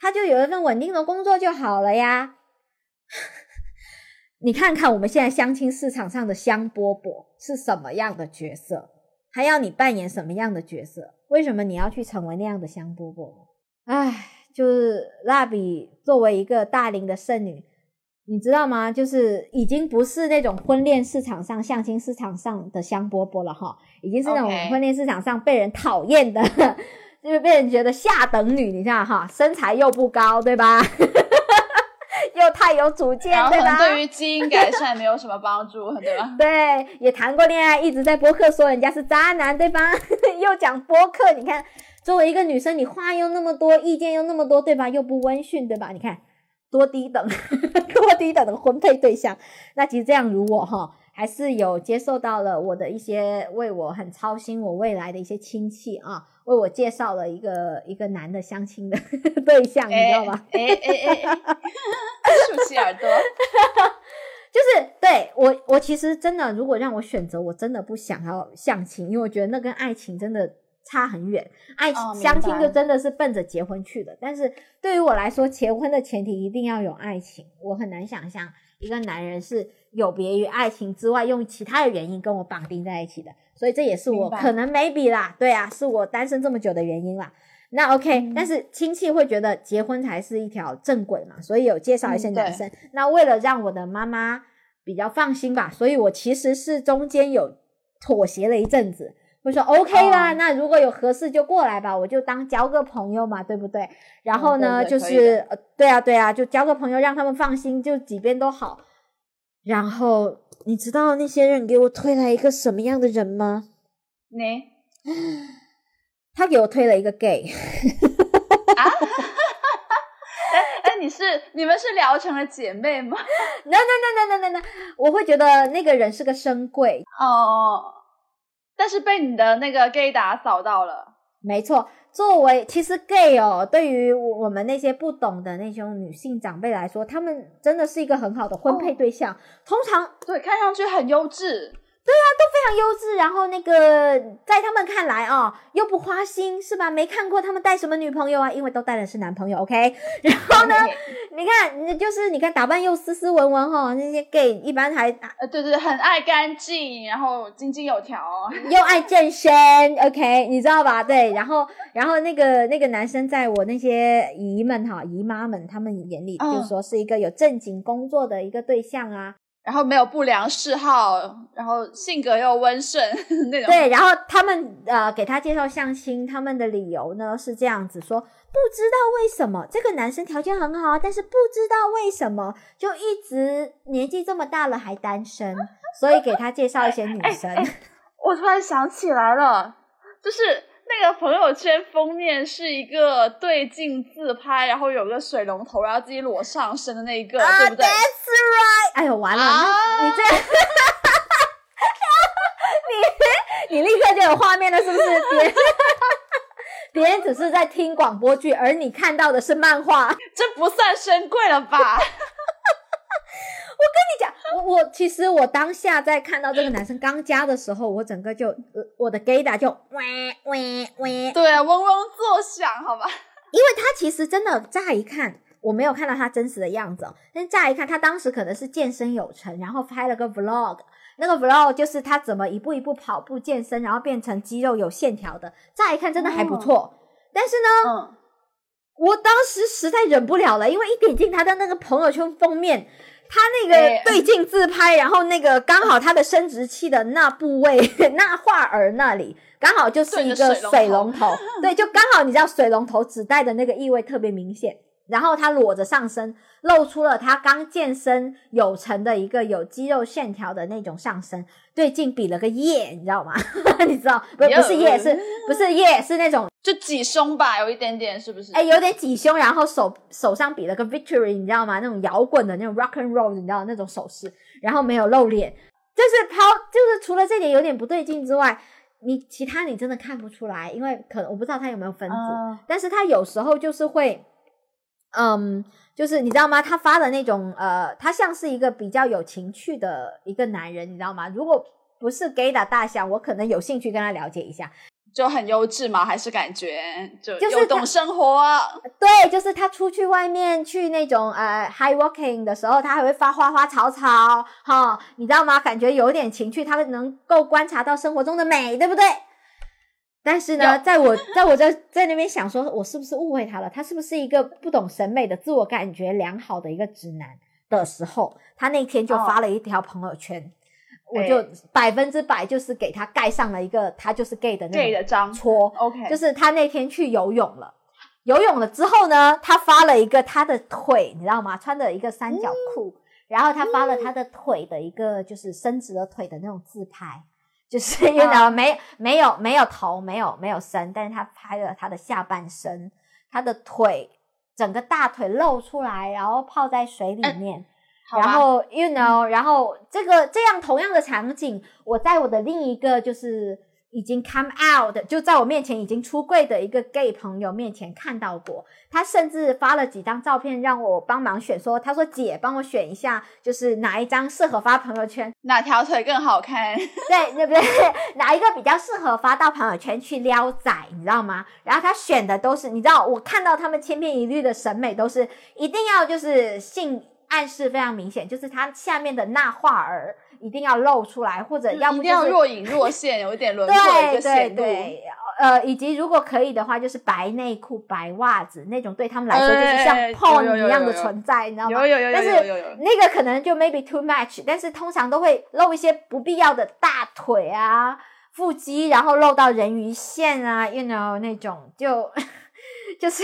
她就有一份稳定的工作就好了呀。你看看我们现在相亲市场上的香饽饽是什么样的角色？还要你扮演什么样的角色？为什么你要去成为那样的香饽饽？唉。就是蜡笔作为一个大龄的剩女，你知道吗？就是已经不是那种婚恋市场上、相亲市场上的香饽饽了哈，已经是那种婚恋市场上被人讨厌的，就是被人觉得下等女。你知道哈，身材又不高，对吧？又太有主见，对吧？对于基因改善没有什么帮助，对吧？对，也谈过恋爱，一直在播客说人家是渣男，对吧？又讲播客，你看。作为一个女生，你话又那么多，意见又那么多，对吧？又不温驯，对吧？你看多低等，多低等的婚配对象。那其实这样如我哈，还是有接受到了我的一些为我很操心我未来的一些亲戚啊，为我介绍了一个一个男的相亲的 对象，你知道吗？哎哎哎，竖起耳朵，就是对我我其实真的，如果让我选择，我真的不想要相亲，因为我觉得那跟爱情真的。差很远，爱情相亲就真的是奔着结婚去的。但是对于我来说，结婚的前提一定要有爱情。我很难想象一个男人是有别于爱情之外，用其他的原因跟我绑定在一起的，所以这也是我可能 maybe 啦，对啊，是我单身这么久的原因啦。那 OK，、嗯但是亲戚会觉得结婚才是一条正轨嘛，所以有介绍一些男生。那为了让我的妈妈比较放心吧，所以我其实是中间有妥协了一阵子，会说 OK 啦，哦那如果有合适就过来吧，我就当交个朋友嘛，对不对？然后呢，嗯对对就是呃，对啊，对啊，就交个朋友，让他们放心，就几边都好。然后你知道那些人给我推来一个什么样的人吗？你 他给我推了一个 gay，啊？哎哎，你是你们是聊成了姐妹吗？no no no no no no no，我会觉得那个人是个深贵，哦，但是被你的那个 gay 打扫到了。没错。作为其实 gay 哦，对于我们那些不懂的那种女性长辈来说，他们真的是一个很好的婚配对象。通常对，看上去很优质。非常优质，然后那个在他们看来哦，又不花心是吧？没看过他们带什么女朋友啊，因为都带的是男朋友，OK。然后呢，你看，就是你看打扮又斯斯文文哈、那些 gay 一般还呃，对对，很爱干净，然后井井有条。又爱健身，OK，你知道吧？对，然后然后那个那个男生在我那些姨们哈姨妈们他们眼里，嗯就是说是一个有正经工作的一个对象啊。然后没有不良嗜好，然后性格又温顺 那种。对，然后他们呃给他介绍相亲，他们的理由呢是这样子说：不知道为什么这个男生条件很好，但是不知道为什么就一直年纪这么大了还单身，所以给他介绍一些女生。我突然想起来了，就是那个朋友圈封面是一个对镜自拍，然后有个水龙头，然后自己裸上身的那一个，啊对不对？That's right！哎呦，完了，你这，你 你立刻就有画面了，是不是？别人 别人只是在听广播剧，而你看到的是漫画。这不算深贵了吧？我跟你讲，我我其实我当下在看到这个男生刚加的时候，我整个就、呃、我的 gay 打就喂喂喂，对啊，嗡嗡作响，好吧？因为他其实真的乍一看。我没有看到他真实的样子哦，但乍一看，他当时可能是健身有成，然后拍了个 vlog，那个 vlog 就是他怎么一步一步跑步健身，然后变成肌肉有线条的，乍一看真的还不错。但是呢，嗯，我当时实在忍不了了，因为一点进他的那个朋友圈封面，他那哎个对镜自拍，然后那个刚好他的生殖器的那部位，那画儿那里刚好就是一个水水龙龙头，对，就刚好你知道水龙头指代的那个意味特别明显。然后他裸着上身，露出了他刚健身有成的一个有肌肉线条的那种上身，对镜比了个耶，你知道吗？你知道不？不是耶，是不是耶？是那种就挤胸吧，有一点点，是不是？哎，有点挤胸，然后手手上比了个 victory，你知道吗？那种摇滚的那种 rock and roll，你知道那种手势，然后没有露脸，就是抛，就是除了这点有点不对劲之外，你其他你真的看不出来，因为可能我不知道他有没有分组，嗯但是他有时候就是会，嗯，就是你知道吗？他发的那种呃，他像是一个比较有情趣的一个男人，你知道吗？如果不是 gay 的大象，我可能有兴趣跟他了解一下。就很优质嘛，还是感觉就就是有懂生活啊。对，就是他出去外面去那种呃 high walking 的时候，他还会发花花草草，哈，你知道吗？感觉有点情趣，他能够观察到生活中的美，对不对？但是呢，在我在我在在那边想说，我是不是误会他了？他是不是一个不懂审美的、自我感觉良好的一个直男的时候，他那天就发了一条朋友圈，我就百分之百就是给他盖上了一个他就是 gay 的那 gay 的章戳。，OK，就是他那天去游泳了，游泳了之后呢，他发了一个他的腿，你知道吗？穿的一个三角裤，然后他发了他的腿的一个就是伸直了腿的那种自拍，就是因为啊没没有没有头，没有没有身，但是他拍了他的下半身，他的腿整个大腿露出来，然后泡在水里面。然后，you know，然后这个这样同样的场景，我在我的另一个就是已经 come out 的，就在我面前已经出柜的一个 gay 朋友面前看到过。他甚至发了几张照片让我帮忙选，说他说姐帮我选一下，就是哪一张适合发朋友圈，哪条腿更好看？对对不对？哪一个比较适合发到朋友圈去撩仔，你知道吗？然后他选的都是，你知道，我看到他们千篇一律的审美都是一定要就是性暗示非常明显，就是它下面的那画儿一定要露出来，或者要不一定要就是若隐若现，有一点轮廓的一对对个显露。对，呃，以及如果可以的话，就是白内裤、白袜子那种，对他们来说就是像哎有 porn 有有一样的存在，你知道吗？有有有有但是那个可能就 maybe too much，但是通常都会露一些不必要的大腿啊、腹肌，然后露到人鱼线啊，you know 那种就 就是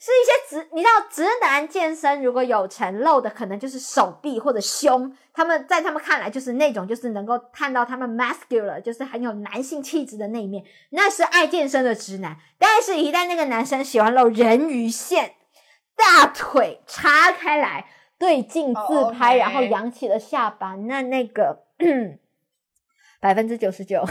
是一些直，你知道直男健身如果有成露的，可能就是手臂或者胸，他们在他们看来就是那种就是能够看到他们 muscular，就是很有男性气质的那一面，那是爱健身的直男。但是，一旦那个男生喜欢露人鱼线、大腿叉开来对镜自哦拍然后扬起了下巴，那那个 百分之九十九。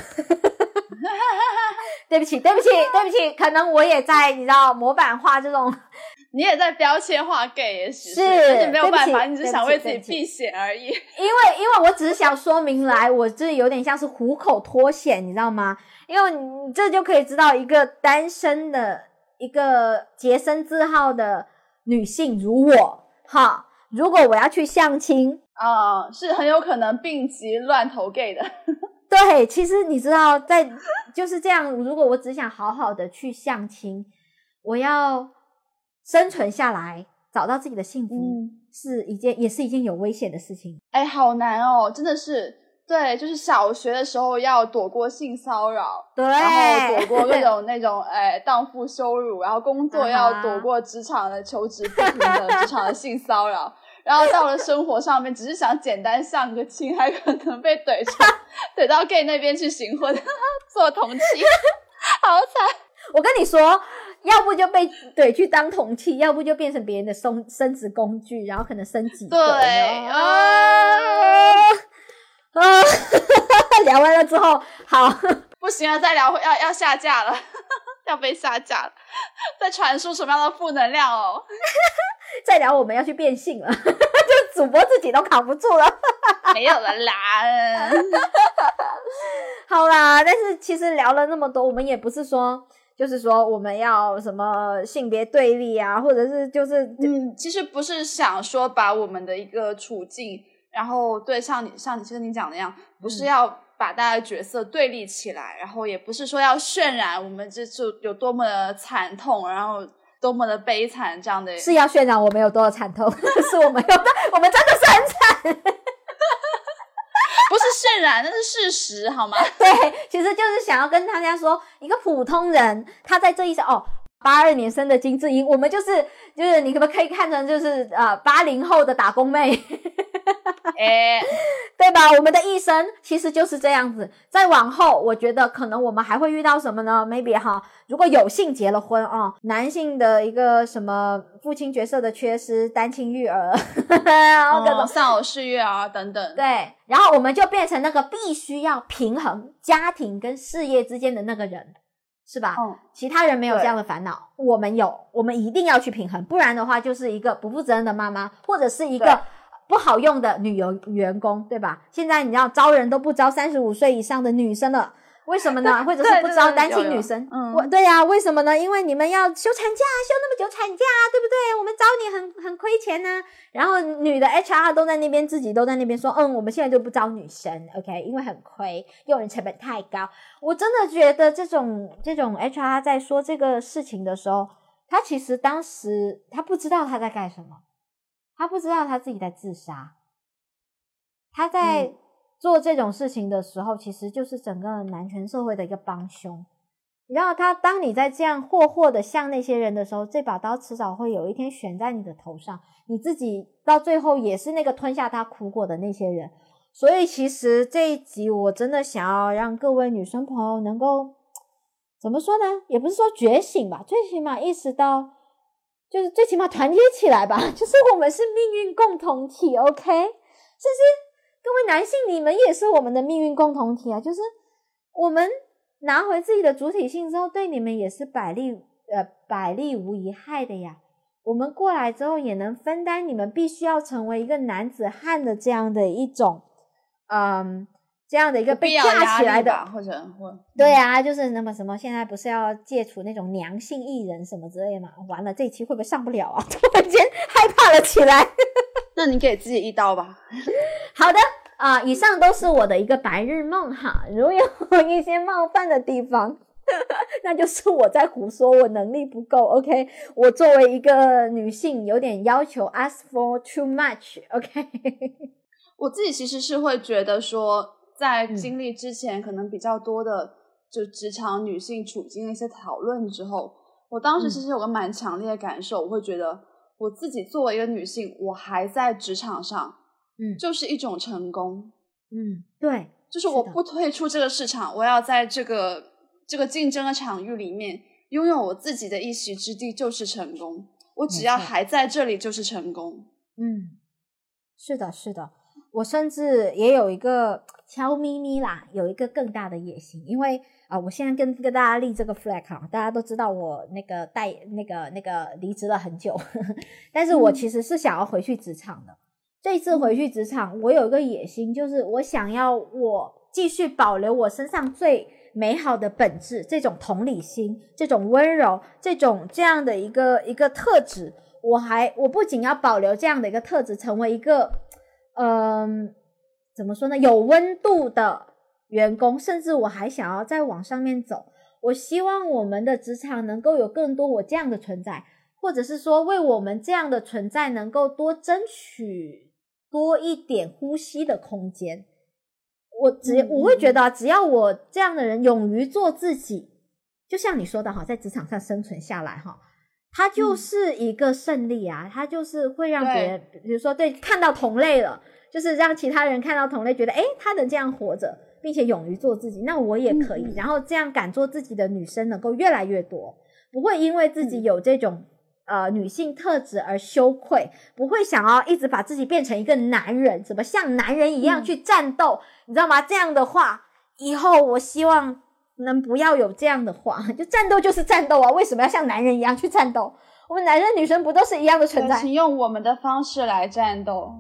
对不起，对不起，对不起，可能我也在你知道模板化这种，你也在标签化 gay，也许是而且没有办法，你只想为自己避险而已。因为因为我只是想说明来，我这有点像是虎口脱险，你知道吗？因为你这就可以知道一个单身的一个洁身自好的女性如我，哈，如果我要去相亲，啊、是很有可能病急乱投 gay 的。对，其实你知道，在就是这样。如果我只想好好的去相亲，我要生存下来，找到自己的幸福，嗯是一件也是一件有危险的事情。哎，好难哦，真的是。对，就是小学的时候要躲过性骚扰，对，然后躲过各种那种哎荡妇羞辱，然后工作要躲过职场的求职不平等、职场的性骚扰，然后到了生活上面，只是想简单相个亲，还可能被怼出 怼到 gay 那边去行婚做同妻，好惨。我跟你说，要不就被怼去当同妻，要不就变成别人的生生殖工具，然后可能生几个。对啊啊！聊完了之后，好，不行了，再聊要要下架了，要被下架了，在传输什么样的负能量哦？再聊我们要去变性了，就主播自己都扛不住了。没有了啦，好啦，但是其实聊了那么多，我们也不是说，就是说我们要什么性别对立啊，或者是就是嗯，其实不是想说把我们的一个处境，然后对像你像你其实你讲的那样，不是嗯要把大家角色对立起来，然后也不是说要渲染我们这就有多么的惨痛，然后多么的悲惨这样的。是要渲染我们有多少惨痛，是我们有的，我们真的是很惨。不是渲染，那是事实，好吗？对，其实就是想要跟大家说，一个普通人他在这一生哦，八二年生的金智英，我们就是就是你可不可以看成就是呃八零后的打工妹，哎，对吧？我们的一生其实就是这样子。再往后，我觉得可能我们还会遇到什么呢？maybe 哈，如果有幸结了婚啊、男性的一个什么父亲角色的缺失，单亲育儿，然 后各种哦丧偶式育儿等等。对，然后我们就变成那个必须要平衡家庭跟事业之间的那个人，是吧？嗯，其他人没有这样的烦恼，我们有，我们一定要去平衡，不然的话就是一个不负责任的妈妈，或者是一个不好用的女员员工，对吧？现在你要招人都不招三十五岁以上的女生了。为什么呢？或者是不招单亲女生？嗯我对呀、为什么呢？因为你们要休产假，休那么久产假，对不对？我们招你很很亏钱呢、然后女的 HR 都在那边自己都在那边说，嗯，我们现在就不招女生，OK，因为很亏，用人成本太高。我真的觉得这种这种 HR 在说这个事情的时候，他其实当时他不知道他在干什么，他不知道他自己在自杀，他在嗯做这种事情的时候，其实就是整个男权社会的一个帮凶。然后他，当你在这样霍霍的向那些人的时候，这把刀迟早会有一天悬在你的头上，你自己到最后也是那个吞下他苦果的那些人。所以，其实这一集我真的想要让各位女生朋友能够怎么说呢？也不是说觉醒吧，最起码意识到，就是最起码团结起来吧。就是我们是命运共同体，OK？甚至各位男性，你们也是我们的命运共同体啊！就是我们拿回自己的主体性之后，对你们也是百利呃百利无一害的呀。我们过来之后，也能分担你们必须要成为一个男子汉的这样的一种，嗯，这样的一个被架起来的或者或对啊，就是那么什么，现在不是要戒除那种娘性艺人什么之类的嘛？完了，这一期会不会上不了啊？突然间害怕了起来。那你给自己一刀吧。好的啊、以上都是我的一个白日梦哈。如有一些冒犯的地方，那就是我在胡说，我能力不够。OK，我作为一个女性，有点要求，ask for too much。OK，我自己其实是会觉得说，在嗯。经历之前可能比较多的就职场女性处境的一些讨论之后，我当时嗯。其实有个蛮强烈的感受，我会觉得我自己作为一个女性，我还在职场上，嗯。就是一种成功，嗯，对，就是我不退出这个市场，我要在这个这个竞争的场域里面拥有我自己的一席之地，就是成功。我只要还在这里，就是成功。嗯，是的，是的，我甚至也有一个悄咪咪啦，有一个更大的野心，因为啊、我现在跟跟大家立这个 flag 哈，大家都知道我那个带那个那个离职了很久，但是我嗯其实是想要回去职场的。这次回去职场，我有一个野心，就是我想要我继续保留我身上最美好的本质，这种同理心，这种温柔，这种这样的一个一个特质。我还我不仅要保留这样的一个特质，成为一个嗯、怎么说呢，有温度的员工，甚至我还想要再往上面走。我希望我们的职场能够有更多我这样的存在，或者是说为我们这样的存在能够多争取多一点呼吸的空间。我只嗯我会觉得啊，只要我这样的人勇于做自己，就像你说的哈，在职场上生存下来哈，他就嗯是一个胜利啊，他就是会让别人，比如说对看到同类了，就是让其他人看到同类，觉得诶，他能这样活着，并且勇于做自己，那我也可以。然后这样敢做自己的女生能够越来越多，不会因为自己嗯有这种。呃，女性特质而羞愧，不会想要一直把自己变成一个男人，怎么像男人一样嗯去战斗，你知道吗？这样的话，以后我希望能不要有这样的话，就战斗就是战斗啊，为什么要像男人一样去战斗？我们男生女生不都是一样的存在？请用我们的方式来战斗。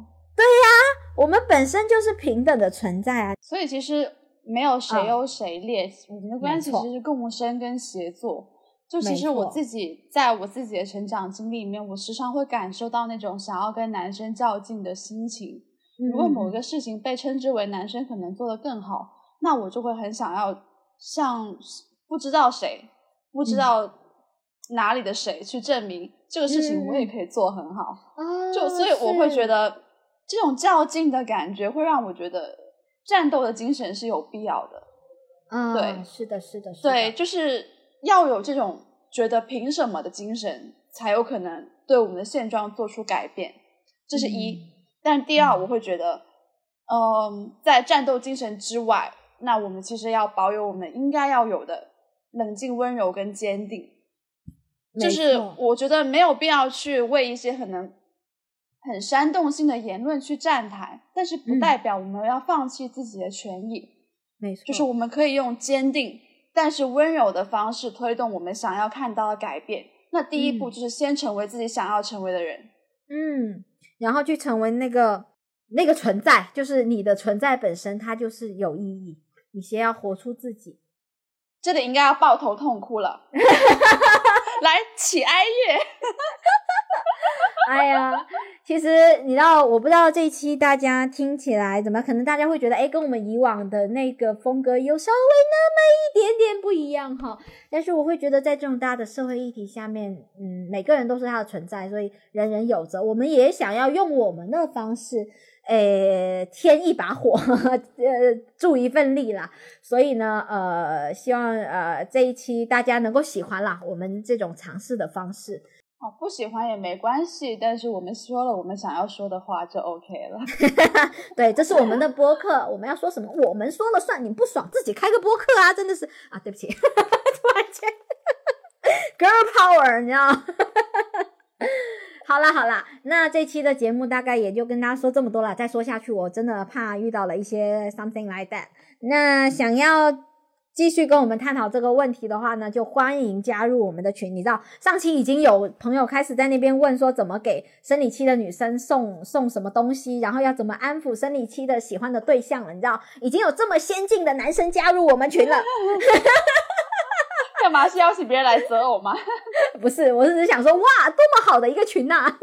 我们本身就是平等的存在啊。所以其实没有谁嗯优谁劣，我们的关系其实是共生跟协作。就其实我自己在我自己的成长经历里面，我时常会感受到那种想要跟男生较劲的心情。如果某嗯个事情被称之为男生可能做得更好，那我就会很想要向不知道谁、不知嗯道哪里的谁去证明这个事情我也嗯可以做很好。啊就所以我会觉得这种较劲的感觉会让我觉得战斗的精神是有必要的。嗯，对是的，是的，是的，对，就是要有这种觉得凭什么的精神，才有可能对我们的现状做出改变。这是一。嗯但第二，我会觉得，嗯，在战斗精神之外，那我们其实要保有我们应该要有的冷静、温柔跟坚定。就是我觉得没有必要去为一些可能很煽动性的言论去站台，但是不嗯代表我们要放弃自己的权益。没错，就是我们可以用坚定但是温柔的方式推动我们想要看到的改变。那第一步嗯就是先成为自己想要成为的人。嗯，然后去成为那个那个存在，就是你的存在本身，它就是有意义。你先要活出自己。这里应该要抱头痛哭了，来起哀乐。哎呀，其实你知道，我不知道这一期大家听起来怎么，可能大家会觉得，哎，跟我们以往的那个风格有稍微那么一点点不一样哈。但是我会觉得，在这种大的社会议题下面，嗯，每个人都是他的存在，所以人人有责。我们也想要用我们的方式，诶，添一把火，呃，助一份力啦。所以呢，呃，希望呃这一期大家能够喜欢啦，我们这种尝试的方式。哦，不喜欢也没关系，但是我们说了我们想要说的话就 OK 了。对，这是我们的播客，我们要说什么，我们说了算。你不爽自己开个播客啊！真的是啊，对不起，突然间，girl power，你知道吗？好啦好啦，那这期的节目大概也就跟大家说这么多了。再说下去，我真的怕遇到了一些 something like that。那想要继续跟我们探讨这个问题的话呢，就欢迎加入我们的群。你知道，上期已经有朋友开始在那边问说，怎么给生理期的女生送送什么东西，然后要怎么安抚生理期的喜欢的对象了。你知道，已经有这么先进的男生加入我们群了。干嘛是邀请别人来择偶吗？不是，我是只是想说，哇，多么好的一个群呐、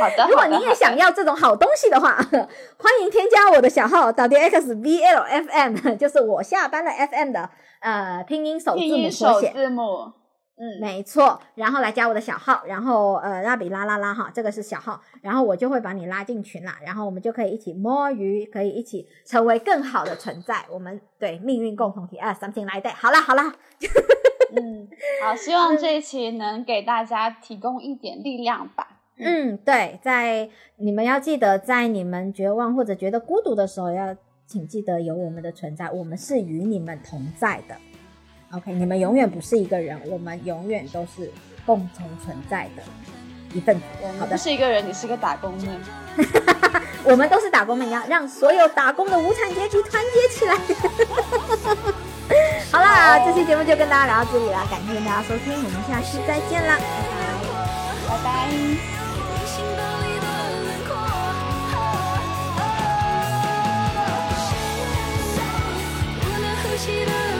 好的，如果你也想要这种好东西的话，欢迎添加我的小号 w x v l f m，就是我下班了 f m 的呃拼音首字母缩写。字母。嗯，没错，然后来加我的小号，然后呃，拉比拉拉拉哈，这个是小号，然后我就会把你拉进群啦，然后我们就可以一起摸鱼，可以一起成为更好的存在，我们对命运共同体啊，something like that。好啦好啦，嗯，好，希望 这一期能给大家提供一点力量吧。嗯，对，在你们要记得，在你们绝望或者觉得孤独的时候，要请记得有我们的存在，我们是与你们同在的。OK，你们永远不是一个人，我们永远都是共同存在的一份子。好的，不是一个人，你是个打工妹。我们都是打工妹，要让所有打工的无产阶级团结起来。好啦，这期节目就跟大家聊到这里了，感谢大家收听，我们下期再见啦，拜拜，拜拜。被崇